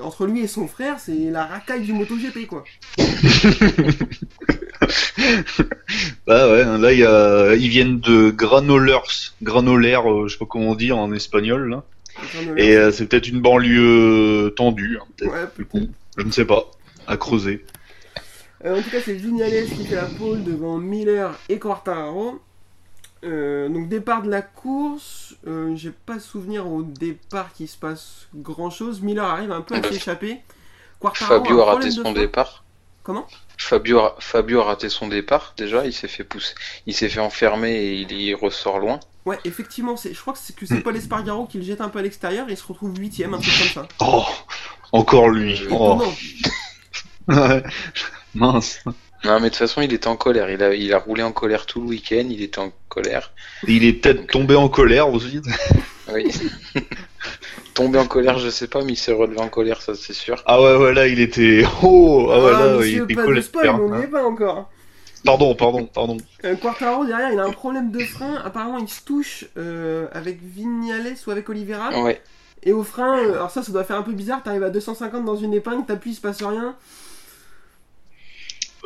Entre lui et son frère, c'est la racaille du MotoGP, quoi. <laughs> <laughs> Bah ouais, là, y a, ils viennent de Granolers, Granolaire, euh, je sais pas comment dire en espagnol, là. Et euh, c'est peut-être une banlieue euh, tendue, hein, peut-être, Ouais, du coup. Je ne sais pas. À creuser. Euh, en tout cas, c'est Vignales qui fait la pole devant Miller et Quartararo. Euh, donc départ de la course, euh, j'ai pas souvenir au départ qu'il se passe grand chose. Miller arrive un peu à s'échapper. Quartararo Fabio a raté son départ. Comment? Fabio a... Fabio a raté son départ déjà, il s'est fait pousser, il s'est fait enfermer et il y ressort loin. Ouais, effectivement, c'est, je crois que c'est, que c'est Hmm. Paul Espargaro qui le jette un peu à l'extérieur et il se retrouve huitième, un truc comme ça. <laughs> Oh, encore lui. Oh. <laughs> Ouais. mince. Non mais de toute façon il était en colère, il a, il a roulé en colère tout le week-end, il était en colère. Il est peut-être tombé en colère aussi. <laughs> Oui. Tombé en colère je sais pas mais il s'est relevé en colère ça c'est sûr. Ah ouais, ouais, là, il était. <laughs> Oh, ah ouais, là, il était pas de colère. spoil, on n'y est pas encore. Pardon, pardon, pardon. Euh, Quartaro derrière, il a un problème de frein. Apparemment, il se touche euh, avec Vignales ou avec Oliveira. Ouais. Et au frein, euh, alors ça, ça doit faire un peu bizarre. T'arrives à 250 dans une épingle, t'appuies, il se passe rien.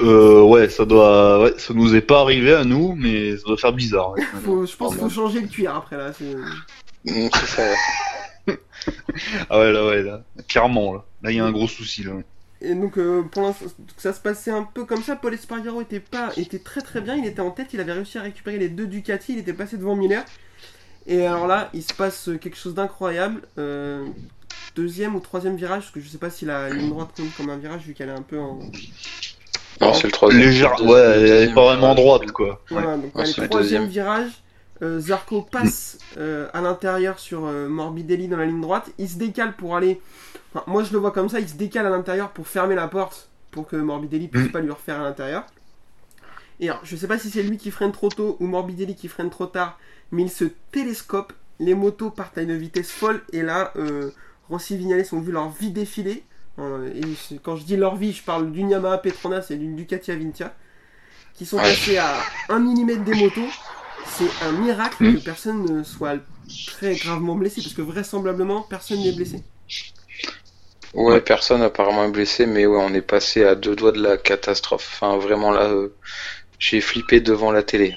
Euh, ouais, ça doit, ouais, ça nous est pas arrivé à nous, mais ça doit faire bizarre. ouais. Faut, je pense qu'il faut changer le cuir après là. c'est- Mm, c'est ça. Ah ouais, là, ouais, là, clairement, là, là, il y a un gros souci là. Et donc, euh, pour l'instant, ça se passait un peu comme ça. Paul Espargaro était, pas, était très très bien. Il était en tête. Il avait réussi à récupérer les deux Ducati. Il était passé devant Miller. Et alors là, il se passe quelque chose d'incroyable. Euh, deuxième ou troisième virage, parce que je sais pas si la ligne droite compte comme un virage vu qu'elle est un peu en, Non c'est le troisième. Légère, ouais, elle est pas vraiment droite, quoi. Voilà, donc le troisième virage. Euh, Zarco passe euh, à l'intérieur sur euh, Morbidelli dans la ligne droite. Il se décale pour aller. enfin, moi je le vois comme ça, il se décale à l'intérieur pour fermer la porte pour que Morbidelli puisse Mm. pas lui refaire à l'intérieur. Et alors, je sais pas si c'est lui qui freine trop tôt ou Morbidelli qui freine trop tard, mais il se télescope. Les motos partent à une vitesse folle et là, euh, Rossi et Vignales ont vu leur vie défiler. Et quand je dis leur vie, je parle d'une Yamaha Petronas et d'une Ducati Avintia qui sont passés à 1 mm des motos. C'est un miracle Mm. que personne ne soit très gravement blessé parce que vraisemblablement personne n'est blessé. Ouais, personne apparemment est blessé, mais ouais, on est passé à deux doigts de la catastrophe. Enfin, vraiment là, euh, j'ai flippé devant la télé,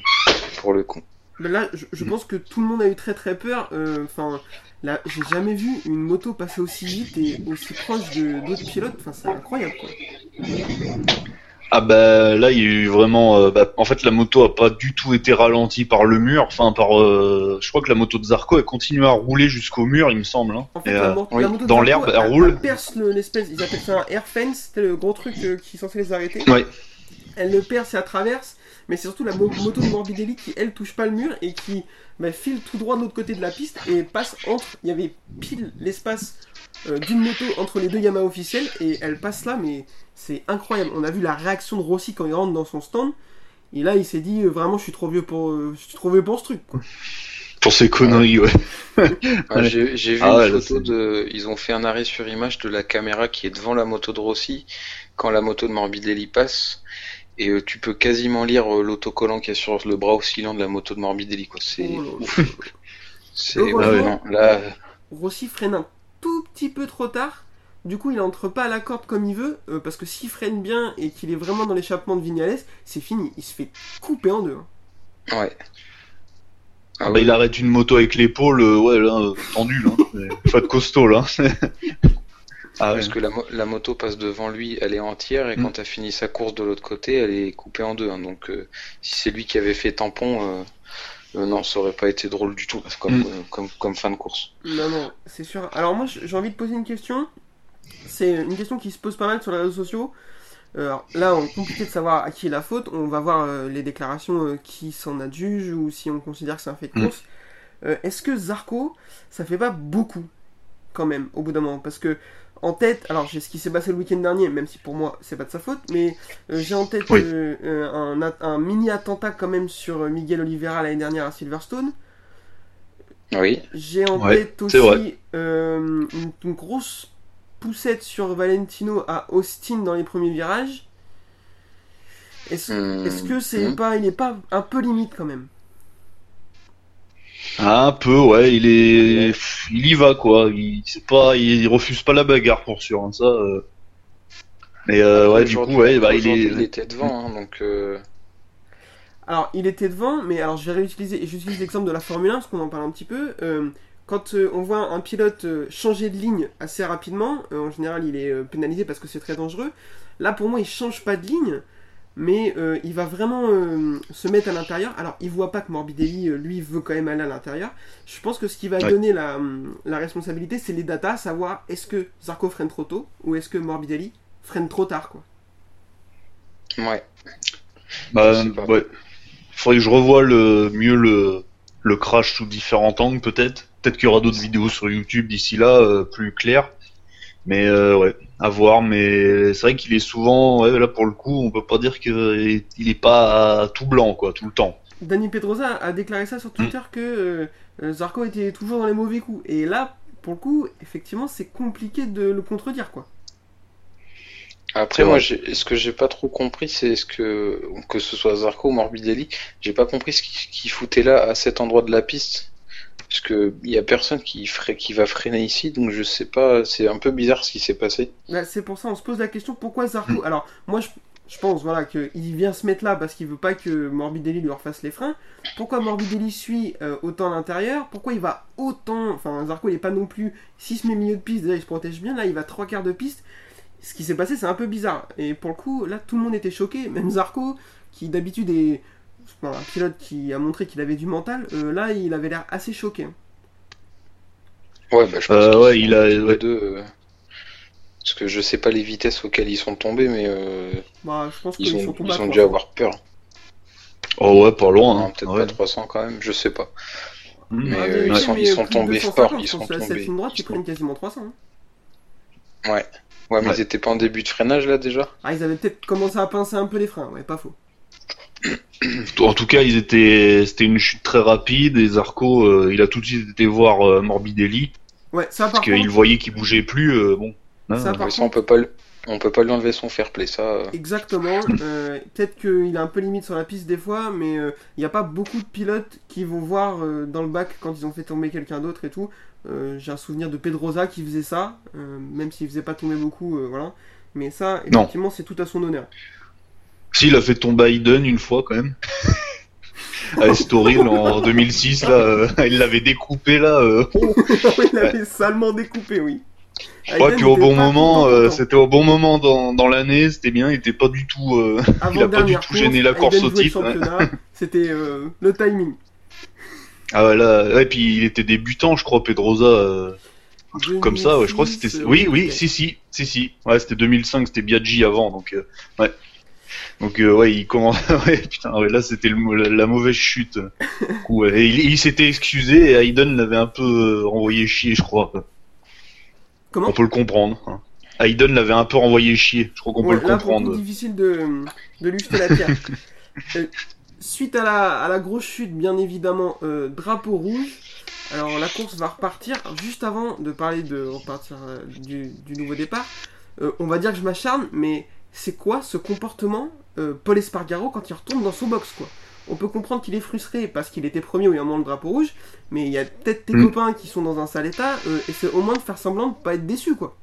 pour le coup. Mais là, je, je pense que tout le monde a eu très très peur. Euh, Enfin, là, j'ai jamais vu une moto passer aussi vite et aussi proche de d'autres pilotes. Enfin, c'est incroyable quoi. Ah bah là il y a eu vraiment euh, bah, en fait la moto a pas du tout été ralentie par le mur enfin par euh, je crois que la moto de Zarco elle continue à rouler jusqu'au mur il me semble hein. En fait, Et, la, euh, mo- oui, la moto de dans Zarco, l'herbe, elle roule. perce le- l'espèce, ils appellent ça un air fence, c'était le gros truc euh, qui est censé les arrêter. Ouais. Elle le perce et la traverse, mais c'est surtout la mo- moto de Morbidelli qui, elle, touche pas le mur et qui bah, file tout droit de l'autre côté de la piste et passe entre. Il y avait pile l'espace euh, d'une moto entre les deux Yamaha officiels et elle passe là, mais c'est incroyable. On a vu la réaction de Rossi quand il rentre dans son stand. Et là, il s'est dit euh, vraiment, je suis trop vieux pour, euh, je suis trop vieux pour ce truc. Quoi. pour ces conneries ouais <laughs> Ah, Ouais. J'ai j'ai vu Ah une ouais, photo de. Ils ont fait un arrêt sur image de la caméra qui est devant la moto de Rossi quand la moto de Morbidelli passe. Et euh, tu peux quasiment lire euh, l'autocollant qui est sur le bras oscillant de la moto de Morbidelli. quoi. C'est. Oh c'est Heureusement. ouais, non, là, Rossi freine un tout petit peu trop tard. Du coup, il entre pas à la corde comme il veut, euh, parce que s'il freine bien et qu'il est vraiment dans l'échappement de Vignales, c'est fini. Il se fait couper en deux. hein. ouais. Ah bah, ouais. il arrête une moto avec l'épaule euh, ouais là euh, tendu là C'est- faut être costaud là <laughs> Ah. Parce que la, mo- la moto passe devant lui, elle est entière, et Mm. quand tu as fini sa course de l'autre côté, elle est coupée en deux. hein. Donc, euh, si c'est lui qui avait fait tampon, euh, euh, non, ça aurait pas été drôle du tout comme, Mm. euh, comme, comme fin de course. Non, non, c'est sûr. Alors moi, j'ai envie de poser une question. C'est une question qui se pose pas mal sur les réseaux sociaux. Alors, là, on est compliqué de savoir à qui est la faute. On va voir euh, les déclarations euh, qui s'en adjugent ou si on considère que c'est un fait de Mm. course. Euh, Est-ce que Zarco, ça fait pas beaucoup quand même au bout d'un moment? Parce que en tête, alors j'ai ce qui s'est passé le week-end dernier, même si pour moi c'est pas de sa faute, mais euh, j'ai en tête Oui. euh, euh, un, mini attentat quand même sur Miguel Oliveira l'année dernière à Silverstone. Oui, J'ai en Ouais, tête aussi euh, une, une grosse poussette sur Valentino à Austin dans les premiers virages. Est-ce Hmm, que c'est hmm. pas, il est pas un peu limite quand même? Un peu, ouais, il est, il y va quoi. Il, c'est pas, il refuse pas la bagarre pour sûr, hein, ça. euh. Mais euh, ouais, du coup, Aujourd'hui- ouais, bah il aujourd'hui, est. il était devant, hein, donc euh, Alors, il était devant, mais alors je vais réutiliser, et j'utilise l'exemple de la Formule 1 parce qu'on en parle un petit peu. Euh, quand euh, on voit un pilote euh, changer de ligne assez rapidement, euh, en général il est euh, pénalisé parce que c'est très dangereux. Là, pour moi, il change pas de ligne, mais euh, il va vraiment euh, se mettre à l'intérieur. Alors, il voit pas que Morbidelli, euh, lui, veut quand même aller à l'intérieur. Je pense que ce qui va Ouais. donner la, hum, la responsabilité, c'est les datas, savoir est-ce que Zarco freine trop tôt ou est-ce que Morbidelli freine trop tard, quoi. ouais. Bah, ouais. Faudrait que je revoie le mieux le le crash sous différents angles, peut-être. Peut-être qu'il y aura d'autres vidéos sur YouTube d'ici là, euh, plus claires. Mais euh, ouais, à voir. Mais c'est vrai qu'il est souvent, ouais, là pour le coup, on peut pas dire qu'il il est pas tout blanc quoi, tout le temps. Danny Pedrosa a déclaré ça sur Twitter que euh, Zarco était toujours dans les mauvais coups. Et là, pour le coup, effectivement, c'est compliqué de le contredire, quoi. Après, moi, ce que j'ai pas trop compris, c'est ce que, que ce soit Zarco ou Morbidelli, j'ai pas compris ce qu'il qu'il foutait là, à cet endroit de la piste. Parce que il y a personne qui ferait, qui va freiner ici, donc je sais pas, c'est un peu bizarre ce qui s'est passé. Là, c'est pour ça on se pose la question pourquoi Zarco. Alors, moi, je, je pense voilà qu'il vient se mettre là parce qu'il veut pas que Morbidelli lui refasse les freins. Pourquoi Morbidelli suit euh, autant à l'intérieur? Pourquoi il va autant. Enfin, Zarco, il est pas non plus. S'il se met milieu de piste, déjà, il se protège bien. Là, il va trois quarts de piste. Ce qui s'est passé, c'est un peu bizarre. Et pour le coup, là, tout le monde était choqué. Même Zarco, qui d'habitude est enfin, un pilote qui a montré qu'il avait du mental, euh, là, il avait l'air assez choqué. Ouais, bah, je pense Euh, ouais, sont il a- tous les ouais. deux, euh, Parce que je sais pas les vitesses auxquelles ils sont tombés, mais euh, Bah, je pense qu'ils ils sont ont, tombés ils ont 300. dû avoir peur. Oh ouais, pas loin. Non, Hein. peut-être Ouais. pas 300 quand même, je sais pas. Mm. Mais Ah, euh, mais ils sont, mais ils sont tombés 250, fort, ils sont tombés. droite, Ils sont- prennent quasiment 300. hein. Ouais. Ouais, mais Ouais. ils étaient pas en début de freinage là déjà? Ah, ils avaient peut-être commencé à pincer un peu les freins, ouais, pas faux. En tout cas, ils étaient, c'était une chute très rapide et Zarco, euh, il a tout de suite été voir euh, Morbidelli Ouais, ça par parce qu'il voyait qu'il bougeait plus. euh, bon. hein. Ça, par Mais ça, on peut pas, le- on peut pas lui enlever son fair play, ça. exactement. euh, peut-être qu'il est un peu limite sur la piste des fois, mais il n'y a pas beaucoup de pilotes qui vont voir euh, dans le bac quand ils ont fait tomber quelqu'un d'autre et tout. Euh, J'ai un souvenir de Pedrosa qui faisait ça, euh, même s'il faisait pas tomber beaucoup, euh, voilà. Mais ça, effectivement, c'est tout à son honneur. Si, il a fait tomber Hayden une fois quand même. <laughs> à Estoril en 2006, là, euh, il l'avait découpé là. euh. <laughs> il avait salement découpé, oui. Ouais, puis au bon moment, euh, c'était au bon moment dans, dans l'année, c'était bien, il était pas du tout. <laughs> il a pas du tout gêné la course, au titre. ouais. championnat, C'était le timing. Ah ouais, là, ouais, puis il était débutant, je crois, Pedrosa. comme ça, ouais, je crois que c'était. 2006, Oui, oui, si, si, si, si. Ouais, c'était 2005, c'était Biaggi avant, donc euh, ouais. Donc euh, ouais, il commence. <laughs> ouais, putain, ouais, là c'était la, la mauvaise chute. Coup. Et il, il s'était excusé et Hayden l'avait un peu euh, envoyé chier, je crois. Comment On peut le comprendre. hein. Hayden l'avait un peu renvoyé chier. Je crois qu'on Ouais, peut le là, comprendre. difficile de, de lui jeter la pierre. <laughs> Euh, suite à la, à la grosse chute, bien évidemment, euh, drapeau rouge. Alors la course va repartir. Juste avant de parler de repartir du, du nouveau départ, on va dire que je m'acharne, mais c'est quoi ce comportement euh, Paul Espargaro quand il retourne dans son box quoi? On peut comprendre qu'il est frustré parce qu'il était premier au moment le drapeau rouge, mais il y a peut-être tes Mm. copains qui sont dans un sale état, euh, et c'est au moins de faire semblant de pas être déçu quoi.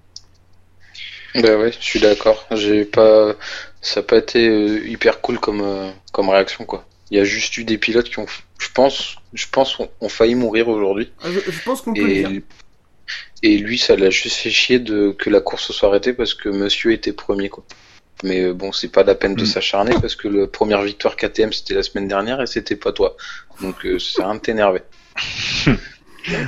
Bah ouais, je suis d'accord. J'ai pas, ça a pas été euh, hyper cool comme, euh, comme réaction, quoi. Il y a juste eu des pilotes qui ont, je pense, je pense, ont, ont failli mourir aujourd'hui. Ah, Je, je pense qu'on peut le Et, dire. Et lui, ça l'a juste fait chier de que la course soit arrêtée parce que Monsieur était premier, quoi. Mais euh, bon, c'est pas la peine de Mm. s'acharner parce que la première victoire KTM c'était la semaine dernière et c'était pas toi. Donc euh, c'est rien de t'énerver. <laughs>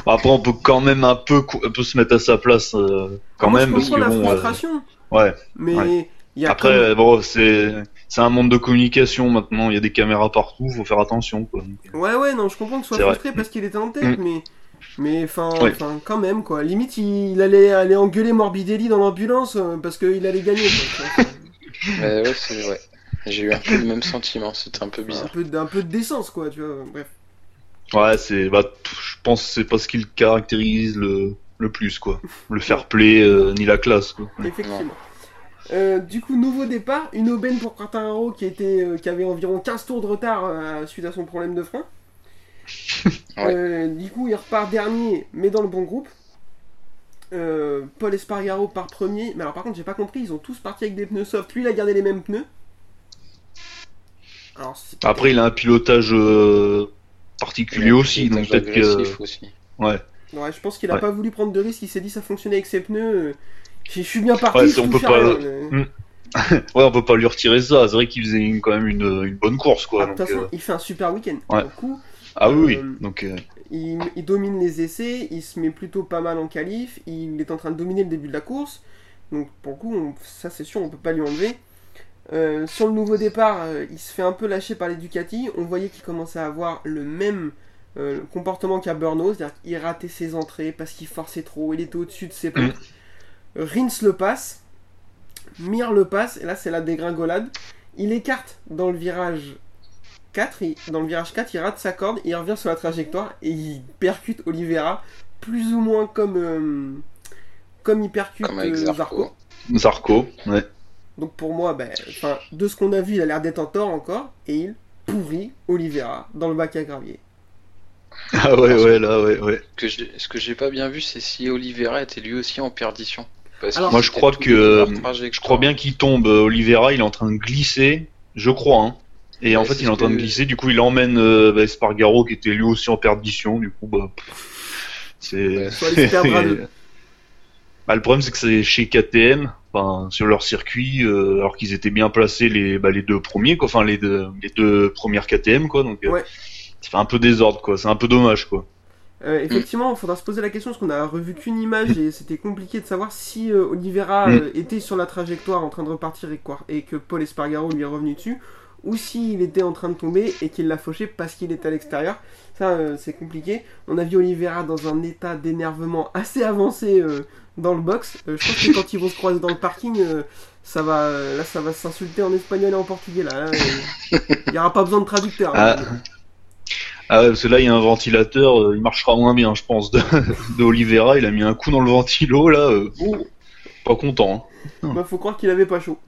Après, on peut quand même un peu, un peu se mettre à sa place, euh, quand Moi, même, je parce que la bon. euh, frustration, ouais. mais ouais. il y a Après, comme- euh, bon, c'est, c'est un monde de communication maintenant. Il y a des caméras partout, faut faire attention, quoi. Ouais, ouais, non, je comprends que tu sois C'est vrai. frustré parce qu'il était en tête, Mm. mais. Mais enfin, quand même, quoi. Limite, il, il allait aller engueuler Morbidelli dans l'ambulance euh, parce qu'il allait gagner, quoi. Mais ouais, c'est ouais. J'ai eu un peu le même sentiment, c'était un peu un, bizarre. peu, un peu de décence, quoi, tu vois. Bref. Ouais, c'est, bah, je pense que c'est pas ce qui le caractérise le, le plus, quoi. Le fair <laughs> play, euh, ni la classe, quoi. Effectivement. Euh, du coup, nouveau départ, une aubaine pour Quartararo qui, était, euh, qui avait environ 15 tours de retard euh, suite à son problème de frein. <laughs> Ouais. Euh, du coup, il repart dernier, mais dans le bon groupe. Euh, Paul Espargaro part premier, mais alors par contre, j'ai pas compris, ils ont tous parti avec des pneus soft. Lui, il a gardé les mêmes pneus. Alors, Après, il a un pilotage euh, particulier aussi, donc peut-être que. aussi. Ouais. Ouais, je pense qu'il a Ouais. pas voulu prendre de risque, il s'est dit ça fonctionnait avec ses pneus. euh, Je suis bien parti, Ouais, je c'est- on touche peut à pas- rien, euh. <laughs> Ouais, on peut pas lui retirer ça. C'est vrai qu'il faisait une- quand même une, une bonne course, quoi. Ah, donc, façon, euh, il fait un super week-end. Ouais. Coup, Ah oui, oui. Donc, euh, il, il domine les essais, il se met plutôt pas mal en qualif, il est en train de dominer le début de la course. Donc pour le coup, on- ça c'est sûr, on peut pas lui enlever. Euh, sur le nouveau départ, euh, il se fait un peu lâcher par les Ducati. On voyait qu'il commençait à avoir le même euh, comportement qu'à Burnos, c'est-à-dire qu'il ratait ses entrées parce qu'il forçait trop, il était au-dessus de ses potes. Rins le passe, Mir le passe, et là c'est la dégringolade. Il écarte dans le virage 4, il- dans le virage 4, il rate sa corde, il revient sur la trajectoire et il percute Oliveira, plus ou moins comme, euh, comme il percute Comme euh, Zarco. Zarco, ouais. Donc pour moi, ben, de ce qu'on a vu, il a l'air d'être en tort encore, et il pourrit Oliveira dans le bac à gravier. <laughs> Ah ouais, ouais, là, ouais, ouais. Que j'ai- ce que j'ai pas bien vu, c'est si Oliveira était lui aussi en perdition. Parce Alors- Moi, je crois que- leur Je crois bien qu'il tombe. euh, Oliveira, il est en train de glisser, je crois. Hein. Et en fait, il est en train de glisser. Du coup, il emmène euh, bah, Espargaro, qui était lui aussi en perdition. Du coup, bah, c'est. Ouais. <laughs> Bah, le problème, c'est que c'est chez KTM, enfin, sur leur circuit, euh, alors qu'ils étaient bien placés les, bah, les deux premiers, quoi. Enfin, les deux, les deux premières KTM, quoi. Donc, euh, Ouais. ça fait un peu désordre, quoi. C'est un peu dommage, quoi. Euh, effectivement, il faudra se poser la question parce qu'on a revu qu'une image et c'était compliqué de savoir si Oliveira Mm. était sur la trajectoire en train de repartir et, quoi- et que Paul Espargaro lui est revenu dessus, ou s'il était en train de tomber et qu'il l'a fauché parce qu'il était à l'extérieur. Ça, euh, c'est compliqué. On a vu Oliveira dans un état d'énervement assez avancé euh, dans le box. Euh, je pense que quand ils vont se croiser dans le parking, ça va, là, ça va s'insulter en espagnol et en portugais. Là, euh, il n'y aura pas besoin de traducteur. Ah. hein. Ah ouais, parce que là, il y a un ventilateur, il marchera moins bien, je pense, de, de Oliveira. Il a mis un coup dans le ventilo, là. Oh, pas content. hein. bah, faut croire qu'il avait pas chaud.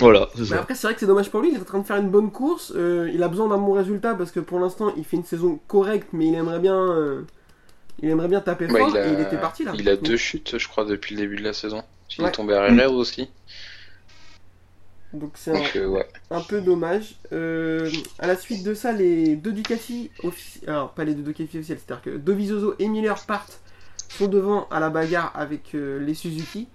Voilà, c'est Mais ça. après, c'est vrai que c'est dommage pour lui, il est en train de faire une bonne course. euh, il a besoin d'un bon résultat parce que pour l'instant, il fait une saison correcte, mais il aimerait bien, euh, il aimerait bien taper Bah, fort il, a... et il était parti là. il a Donc, deux chutes, je crois, depuis le début de la saison. Il Ouais. est tombé à Herrera aussi. Donc c'est un, Donc, euh, ouais. un peu dommage. Euh, à la suite de ça, les deux Ducati officiels, alors pas les deux Ducati officiels, c'est-à-dire que Dovizioso et Miller partent, sont devant à la bagarre avec euh, les Suzuki.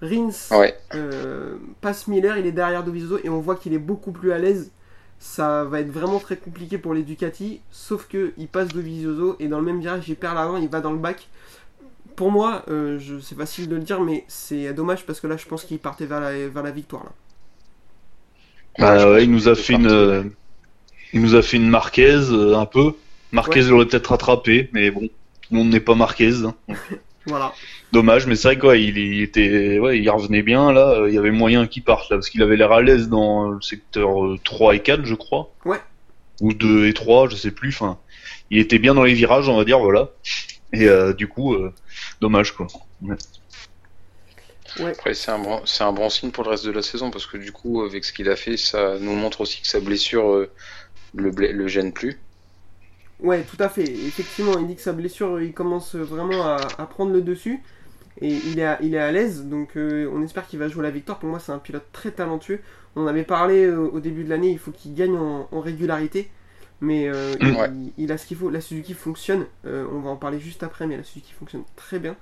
Rins Ouais. euh, passe Miller, il est derrière Dovizioso et on voit qu'il est beaucoup plus à l'aise. Ça va être vraiment très compliqué pour les Ducati, sauf que il passe Dovizioso et dans le même virage il perd l'avant, il va dans le bac. Pour moi, euh, je- c'est facile de le dire, mais c'est dommage parce que là je pense qu'il partait vers la, vers la victoire. Là. Bah ouais, il nous a fait une, euh, il nous a fait une Marquez euh, un peu. Marquez Ouais. l'aurait peut-être rattrapé, mais bon, tout le monde n'est pas Marquez. hein. <laughs> Voilà. Dommage, mais c'est vrai quoi, il, il était, ouais, il revenait bien là. euh, Il y avait moyen qu'il parte là, parce qu'il avait l'air à l'aise dans le secteur euh, 3 et 4, je crois. Ouais. Ou 2 et 3, je sais plus. Enfin, il était bien dans les virages, on va dire, voilà. Et euh, du coup, euh, dommage quoi. Après, c'est un, bon, c'est un bon signe pour le reste de la saison parce que du coup, avec ce qu'il a fait, ça nous montre aussi que sa blessure euh, le gêne plus. Ouais, tout à fait. Effectivement, il dit que sa blessure, il commence vraiment à, à prendre le dessus. Et il est à, il est à l'aise, donc euh, on espère qu'il va jouer la victoire. Pour moi, c'est un pilote très talentueux. On avait parlé euh, au début de l'année, il faut qu'il gagne en, en régularité. Mais euh, Mm. il, il a ce qu'il faut. La Suzuki fonctionne. euh, on va en parler juste après, mais la Suzuki fonctionne très bien.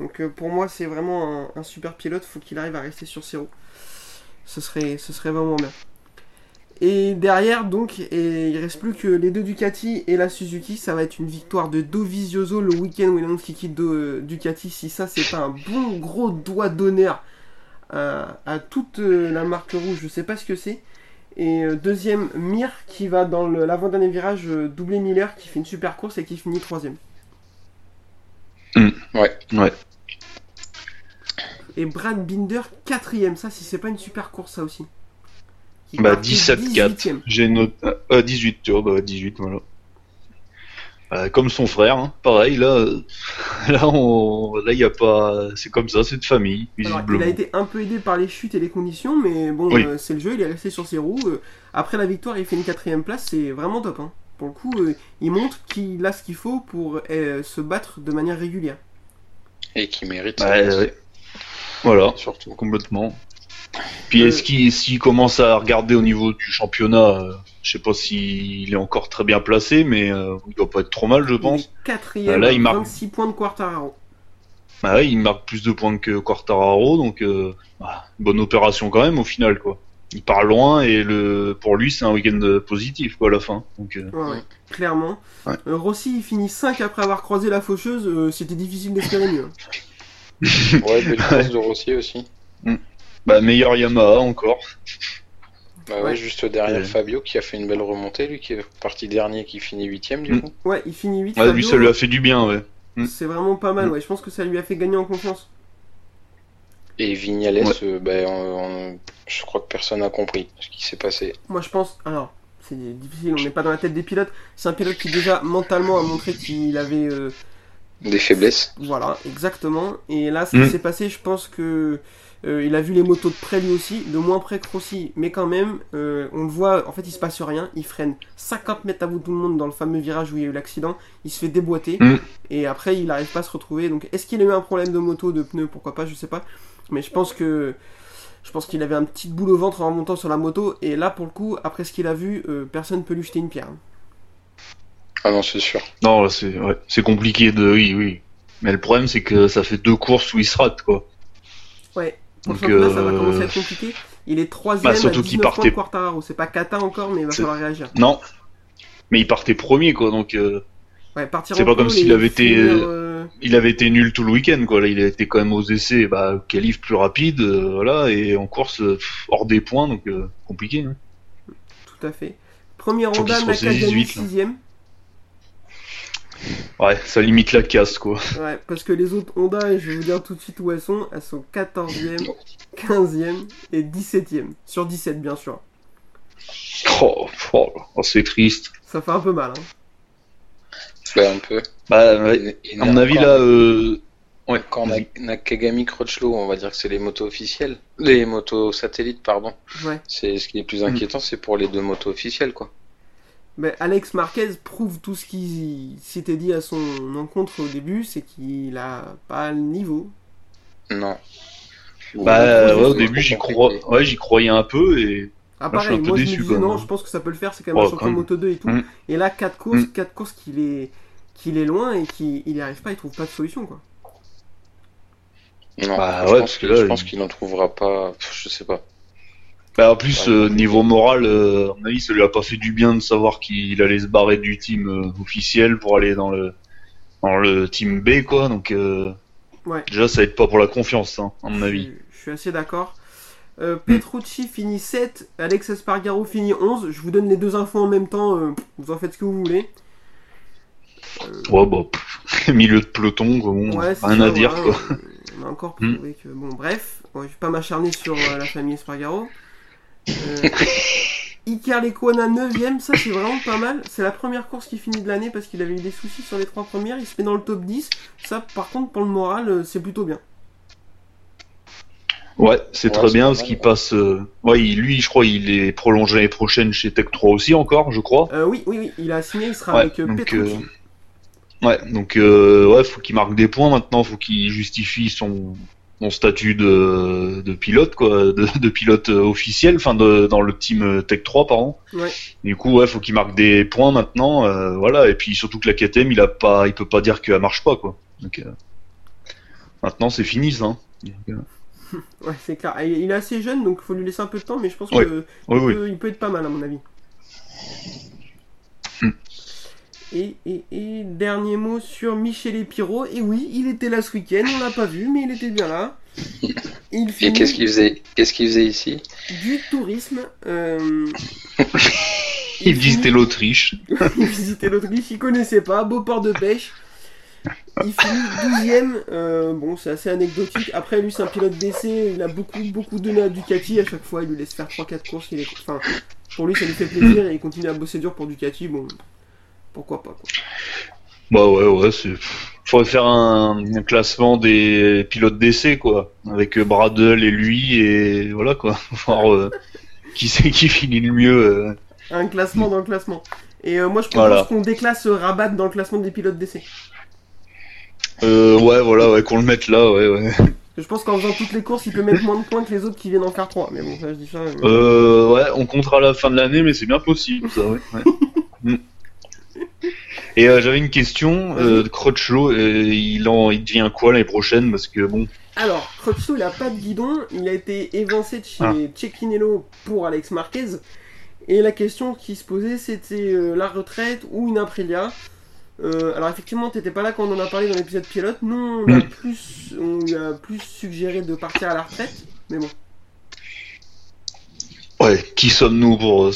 Donc euh, pour moi, c'est vraiment un, un super pilote. Faut qu'il arrive à rester sur ses roues. Ce serait, ce serait vraiment bien. Et derrière, donc, et il reste plus que les deux Ducati et la Suzuki. Ça va être une victoire de Dovizioso le week-end où il annonce qu'il quitte Do- Ducati. Si ça, c'est pas un bon gros doigt d'honneur à, à toute euh, la marque rouge, je sais pas ce que c'est. Et euh, deuxième, Mir qui va dans l'avant-dernier virage euh, doubler Miller qui fait une super course et qui finit troisième. Ouais. Ouais. Et Brad Binder quatrième, ça si c'est pas une super course ça aussi. Qui Bah, partait 17-4. 18e. J'ai noté. Euh, 18, tu vois, bah 18, voilà. Euh, comme son frère, hein. pareil, là, euh, <laughs> là, on, là, y a pas, c'est comme ça, c'est de famille, Alors, il a été un peu aidé par les chutes et les conditions, mais bon, Oui. euh, c'est le jeu, il est resté sur ses roues. euh, après la victoire, il fait une quatrième place, c'est vraiment top. hein. Pour le coup, euh, il montre qu'il a ce qu'il faut pour euh, se battre de manière régulière. Et qui mérite. Ouais, ça, ouais. Voilà, Surtout. complètement. Puis est-ce qu'il s'il commence à regarder au niveau du championnat, euh, je sais pas s'il est encore très bien placé, mais euh, il doit pas être trop mal, je Il est pense. quatrième, Ah, là, il marque- 26 points de Quartararo. Bah ouais, il marque plus de points que Quartararo, donc euh, bah, bonne opération quand même au final, quoi. Il part loin et le pour lui c'est un week-end positif quoi à la fin. Donc euh, Ouais, clairement. Ouais. Euh, Rossi, il finit 5 après avoir croisé la faucheuse, euh, c'était difficile d'espérer mieux. Ouais, belle <laughs> course de Rossi aussi. Bah meilleur Yamaha encore. Bah ouais, Ouais. juste derrière Ouais. Fabio qui a fait une belle remontée, lui qui est parti dernier, qui finit huitième du Mm. coup. Ouais, il finit 8. Ouais, lui ça lui a fait du bien, ouais. Mm. C'est vraiment pas mal, Mm. ouais. Je pense que ça lui a fait gagner en confiance. Et Vignales, Ouais. euh, bah, on- on- je crois que personne n'a compris ce qui s'est passé. Moi, je pense. Alors, c'est difficile, on n'est pas dans la tête des pilotes. C'est un pilote qui, déjà, mentalement, a montré qu'il avait. euh, Des faiblesses. Voilà, exactement. Et là, ce qui s'est passé, je pense que. Euh, il a vu les motos de près lui aussi, de moins près que Rossi, mais quand même, euh, on le voit, en fait, il se passe rien. Il freine 50 mètres à bout de tout le monde dans le fameux virage où il y a eu l'accident. Il se fait déboîter, Mm. et après, il n'arrive pas à se retrouver. Donc, est-ce qu'il a eu un problème de moto, de pneus? Pourquoi pas, je sais pas. Mais je pense que. Je pense qu'il avait un petit boule au ventre en remontant sur la moto, et là, pour le coup, après ce qu'il a vu, euh, personne ne peut lui jeter une pierre. Ah non, c'est sûr. Non, là, c'est ouais, c'est compliqué de oui oui. Mais le problème c'est que ça fait deux courses où il se rate quoi. Ouais, Donc, ça va euh, commencer à être compliqué. Il est troisième Bah, à surtout 19 qu'il points partait- de Quartararo. C'est pas Kata encore, mais il va falloir réagir. Non. Mais il partait premier quoi, donc euh, Ouais, partir C'est pas comme s'il avait été- finir, euh, il avait été nul tout le week-end quoi. Là il a été quand même aux essais, bah qualif plus rapide, euh, voilà, et en course euh, hors des points donc euh, compliqué. Hein. Tout à fait. Premier Honda, Nakagami. 6ème. Ouais, ça limite la casse quoi. Ouais, parce que les autres Honda, et je vais vous dire tout de suite où elles sont, elles sont 14ème, 15ème et 17ème. Sur 17, bien sûr. Oh, oh, oh, c'est triste. Ça fait un peu mal. Hein. Bah, un peu. Bah ouais, à mon avis là, euh... ouais. Quand on a. Nakagami Crutchlow, on va dire que c'est les motos officielles. Les motos satellites, pardon. Ouais. C'est ce qui est plus inquiétant, c'est pour les deux motos officielles, quoi. Mais Alex Marquez prouve tout ce qui s'était dit à son encontre au début, c'est qu'il a pas le niveau. Non. Bah Ouais, ouais, au début j'y compliqué. crois, ouais j'y croyais un peu et Ah Moi, je suis pareil, un peu moi je déçu, me non, même. je pense que ça peut le faire, c'est quand même Ouais, un champion. Moto 2 et tout. Mm. Et là, 4 courses, Mm. 4 courses qu'il est, qu'il est loin et qu'il il y arrive pas, il trouve pas de solution quoi. Non, Bah je ouais, pense parce que qu'il là, je pense qu'il n'en trouvera pas. Je sais pas. Bah, en plus euh, niveau moral, euh, à mon avis ça lui a pas fait du bien de savoir qu'il allait se barrer du team euh, officiel pour aller dans le dans le team B quoi. Donc euh, Ouais. déjà ça aide pas pour la confiance hein, à mon avis. Je suis assez d'accord. Petrucci finit 7, Alex Espargaro finit 11. Je vous donne les deux infos en même temps, vous en faites ce que vous voulez. Ouais bah pff, <laughs> milieu de peloton bon, Ouais, rien ça, à dire quoi. On a encore prouvé que. Bon, bref, je vais pas m'acharner sur la famille Espargaro. Euh, Iker Lecuona 9ème, ça c'est vraiment pas mal. C'est la première course qui finit de l'année parce qu'il avait eu des soucis sur les trois premières. Il se met dans le top 10. Ça, par contre, pour le moral, euh, c'est plutôt bien. Ouais, c'est Ouais, très bien parce qu'il passe. euh, Ouais, il- lui je crois il est prolongé l'année prochaine chez Tech 3 aussi encore, je crois. Euh, oui, oui, oui, il a signé, il sera Ouais, avec euh, donc. Ouais, donc euh, ouais, faut qu'il marque des points maintenant, faut qu'il justifie son mon statut de, de pilote, quoi, de, de pilote officiel, enfin dans le team Tech 3, pardon. Ouais. Du coup, ouais, faut qu'il marque des points maintenant, euh, voilà. Et puis surtout que la KTM, il a pas, il peut pas dire qu'elle marche pas, quoi. Donc, euh, maintenant, c'est fini, ça. hein. Euh, <laughs> Ouais, c'est clair. Il est assez jeune, donc il faut lui laisser un peu de temps, mais je pense Ouais. que oui, il, oui. Peut, il peut être pas mal à mon avis. Et, et, et dernier mot sur Michel Epiro. Et oui, il était là ce week-end, on l'a pas vu, mais il était bien là. Et il Et qu'est-ce qu'il faisait Qu'est-ce qu'il faisait ici? du tourisme. euh, <laughs> Il visitait l'Autriche. <laughs> il visitait l'Autriche, il connaissait pas, beau port de pêche. Il finit 12ème, bon c'est assez anecdotique. Après lui c'est un pilote d'essai, il a beaucoup beaucoup donné à Ducati, à chaque fois il lui laisse faire 3-4 courses. Il est... enfin, pour lui ça lui fait plaisir et il continue à bosser dur pour Ducati, bon pourquoi pas. Quoi. Bah ouais, ouais, c'est. Faudrait faire un, un classement des pilotes d'essai, quoi. Avec euh, Bradle et lui, et voilà, quoi. <laughs> Voir euh, qui c'est qui finit le mieux. euh. Un classement dans le classement. Et euh, moi je propose Voilà. qu'on déclasse Rabat dans le classement des pilotes d'essai. Euh, ouais, voilà, ouais, qu'on le mette là, ouais, ouais. Je pense qu'en faisant toutes les courses il peut mettre moins de points que les autres qui viennent en faire 3. Mais bon ça je dis ça. mais- Euh, ouais, on comptera à la fin de l'année, mais c'est bien possible, ça, ouais. ouais. <laughs> Et euh, j'avais une question, euh, Crutchlow, euh, il, en, il devient quoi l'année prochaine? Parce que bon, Alors, Crutchlow, il a pas de guidon, il a été évincé de chez Ah. Cecchinello pour Alex Marquez. Et la question qui se posait, c'était euh, la retraite ou une Aprilia? Alors effectivement, t'étais pas là quand on en a parlé dans l'épisode pilote. Nous, on, a Mm. plus, on lui a plus suggéré de partir à la retraite. Mais bon, Ouais, qui sommes-nous pour, euh,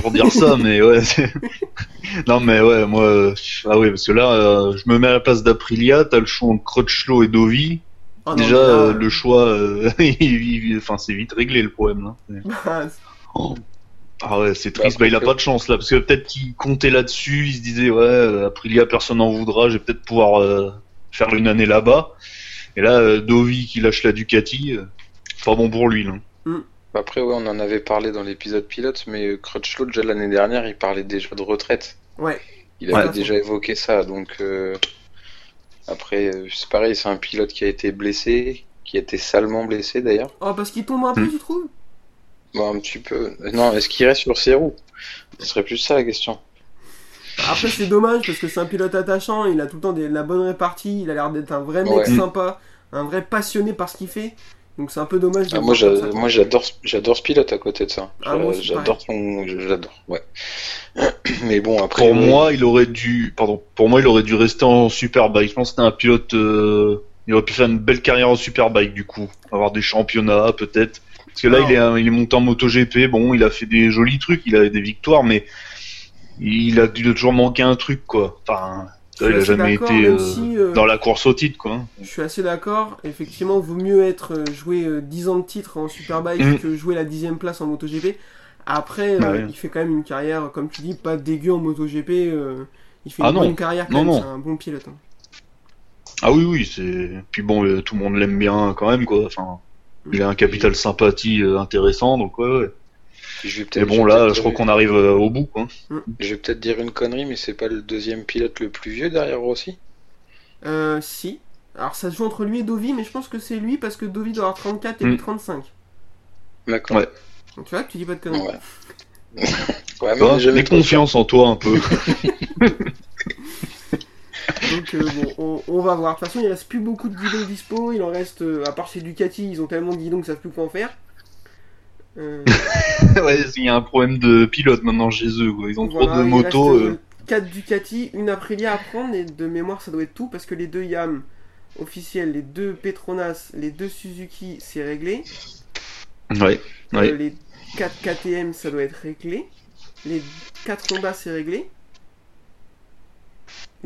pour dire ça, mais ouais. c'est- <laughs> non, mais ouais, moi, euh, ah ouais, parce que là, euh, je me mets à la place d'Aprilia, t'as le choix entre Crutchlow et Dovi. Oh non, Déjà, là, euh, le choix, euh, <laughs> il- il- enfin, c'est vite réglé le problème, là. bah, Oh. Ah ouais, c'est triste. Bah, Bah, il a pas de chance là, parce que peut-être qu'il comptait là-dessus. Il se disait ouais, euh, Aprilia, personne n'en voudra. Je vais peut-être pouvoir euh, faire une année là-bas. Et là, euh, Dovi qui lâche la Ducati, euh, pas bon pour lui. Là. Après, ouais, on en avait parlé dans l'épisode pilote, mais euh, Crutchlow, déjà l'année dernière, il parlait déjà de retraite. ouais. Il avait Ouais. déjà évoqué ça, donc euh, après, euh, c'est pareil, c'est un pilote qui a été blessé, qui a été salement blessé d'ailleurs. Oh, parce qu'il tombe un peu, Mm. tu trouves? Bon, un petit peu. Non, est-ce qu'il reste sur ses roues? Ce serait plus ça la question. Après, c'est dommage parce que c'est un pilote attachant, il a tout le temps des- la bonne répartie, il a l'air d'être un vrai mec Ouais. sympa, un vrai passionné par ce qu'il fait. Donc c'est un peu dommage de Ah, moi, j'adore, ce- j'adore ce pilote à côté de ça. Ah, j'adore son, j'adore, ouais. <clears throat> Mais bon, après. Pour ouais, moi, il aurait dû, pardon, pour moi, il aurait dû rester en Superbike. Je pense que c'était un pilote. euh, il aurait pu faire une belle carrière en Superbike du coup, avoir des championnats peut-être. Parce que là, il est, un- il est monté en MotoGP. Bon, il a fait des jolis trucs, il a des victoires, mais il a dû toujours manquer un truc quoi. Enfin, il a jamais été euh, si, euh, dans la course au titre quoi. Je suis assez d'accord. Effectivement, vaut mieux être euh, jouer euh, 10 ans de titre en Superbike Mm. que jouer la dixième place en MotoGP. Après, ouais. il fait quand même une carrière, comme tu dis, pas dégueu en MotoGP. il fait Ah une non. bonne carrière quand Non, même. non. C'est un bon pilote. hein. Ah oui, oui, c'est. Puis bon, euh, tout le monde l'aime bien quand même, quoi. Enfin, il a un capital sympathie euh, intéressant, donc ouais, ouais. Je vais peut-être. bon, je vais là, je crois dire- qu'on arrive euh, au bout, quoi. Je vais peut-être dire une connerie, mais c'est pas le deuxième pilote le plus vieux derrière Rossi Euh, si. Alors ça se joue entre lui et Dovi, mais je pense que c'est lui parce que Dovi doit avoir 34 et lui Mm. 35. D'accord. Ouais. Donc tu vois, tu dis pas de conneries. Ouais. <laughs> ouais, mais sûr. confiance en toi un peu. <laughs> Donc euh, bon, on, on va voir. De toute façon, il reste plus beaucoup de guidons dispo. Il en reste, euh, à part chez Ducati, ils ont tellement de guidons qu'ils savent plus quoi en faire. Euh, <laughs> ouais, il y a un problème de pilote maintenant chez eux, quoi. Ils ont trop voilà, de il motos. euh. euh, 4 Ducati, une Aprilia à prendre, et de mémoire, ça doit être tout parce que les deux Yam officiels, les deux Petronas, les deux Suzuki, c'est réglé. Ouais, ouais. Euh, les 4 KTM, ça doit être réglé. Les 4 Honda, c'est réglé.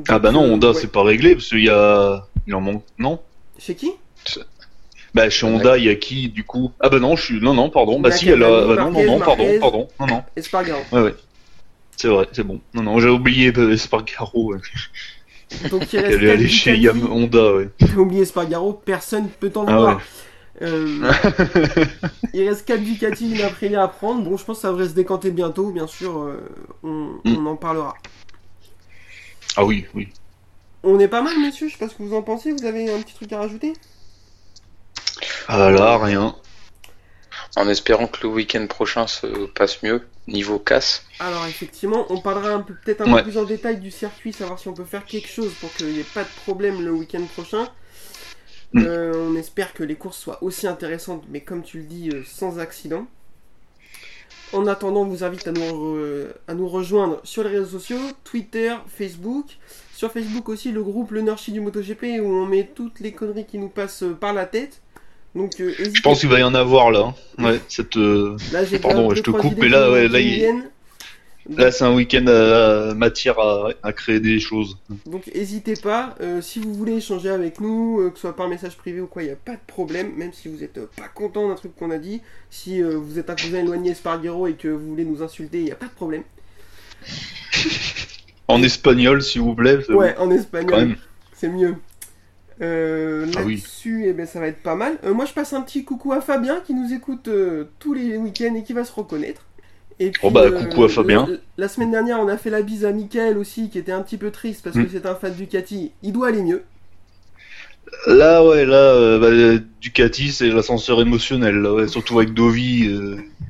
Ah bah non, euh, Honda, ouais. c'est pas réglé, parce qu'il y a. Il en manque. Non? Chez qui? Bah, chez Honda, il y a qui, du coup? Ah bah non, je suis. Non, non, pardon. Bah si, elle a. Bah non, non, non, pardon, pardon. Non, non. Espargaro. Ouais, ouais. C'est vrai, c'est bon. Non, non, j'ai oublié euh, Espargaro. Ouais. Donc il reste <laughs> Elle est 4 allée chez. Yam Honda, ouais. T'as oublié Espargaro, personne peut t'en Ah vouloir. ouais. Euh, <laughs> il reste 4 Ducati, une Aprilia à prendre. Bon, je pense que ça devrait se décanter bientôt, bien sûr, euh, on, Mm. on en parlera. Ah oui, oui. On est pas mal, messieurs, je sais pas ce que vous en pensez, vous avez un petit truc à rajouter? Ah là, rien. En espérant que le week-end prochain se passe mieux, niveau casse. Alors effectivement, on parlera un peu peut-être un Ouais. peu plus en détail du circuit, savoir si on peut faire quelque chose pour qu'il n'y ait pas de problème le week-end prochain. Mm. Euh, on espère que les courses soient aussi intéressantes, mais comme tu le dis, euh, sans accident. En attendant, on vous invite à nous, re- à nous rejoindre sur les réseaux sociaux, Twitter, Facebook. Sur Facebook aussi, le groupe Le Nurchi du MotoGP, où on met toutes les conneries qui nous passent par la tête. Donc, euh, Je pense qu'il va y en avoir là. hein. Ouais, cette, euh, Là, j'ai Pardon, je te coupe, mais là, ouais, là, il- là c'est un week-end à matière à, à créer des choses. Donc n'hésitez pas, euh, si vous voulez échanger avec nous, que ce soit par message privé ou quoi, il n'y a pas de problème, même si vous n'êtes pas content d'un truc qu'on a dit, si vous êtes un cousin éloigné Spargero et que vous voulez nous insulter, il n'y a pas de problème. <laughs> En espagnol, s'il vous plaît. Ouais, en espagnol, c'est mieux. Euh, Ah oui. Là-dessus, eh ben, ça va être pas mal. Euh, moi je passe un petit coucou à Fabien qui nous écoute euh, tous les week-ends et qui va se reconnaître. Et puis, Oh bah, coucou à Fabien. La, la semaine dernière, on a fait la bise à Mickaël aussi, qui était un petit peu triste parce Mm. que c'est un fan Ducati. Il doit aller mieux. Là, ouais, là, bah, Ducati, c'est l'ascenseur émotionnel, là, ouais, surtout avec Dovi.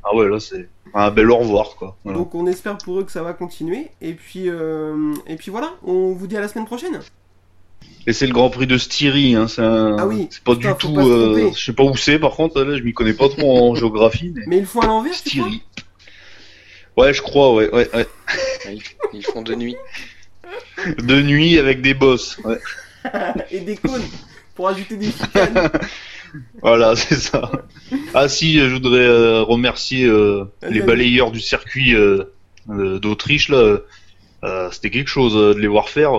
Ah ouais, là, c'est un bel au revoir, quoi. Voilà. Donc on espère pour eux que ça va continuer. Et puis, et puis voilà, on vous dit à la semaine prochaine. Et c'est le Grand Prix de Styrie, hein, c'est un- Ah oui, c'est pas putain, du tout. pas euh. Je sais pas où c'est, par contre, là, je m'y connais pas trop en <laughs> géographie, mais. Mais ils le font à l'envers, Styrie. Ouais, je crois, ouais, ouais, ouais. Ils, ils font de nuit. De nuit avec des bosses. Ouais. <laughs> Et des cônes pour ajouter des chicanes. <laughs> Voilà, c'est ça. Ah si, je voudrais euh, remercier euh, les balayeurs du circuit euh, euh, d'Autriche là. Euh, C'était quelque chose euh, de les voir faire.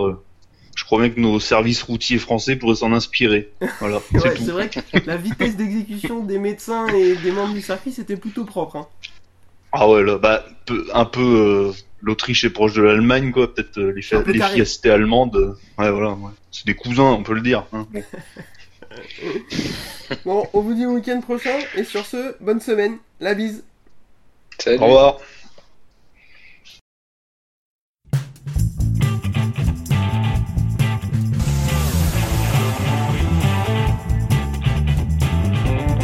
Je crois bien que nos services routiers français pourraient s'en inspirer. Voilà, <laughs> c'est Ouais, tout. c'est vrai que la vitesse d'exécution des médecins et des membres du circuit, c'était plutôt propre. hein. Ah ouais, là, bah, peu- un peu. euh, L'Autriche est proche de l'Allemagne, quoi. Peut-être euh, les, fiestés allemandes. euh, Ouais, voilà. ouais. C'est des cousins, on peut le dire. hein. Bon. <laughs> Bon, on vous dit au week-end prochain. Et sur ce, bonne semaine. La bise. Salut. Au revoir.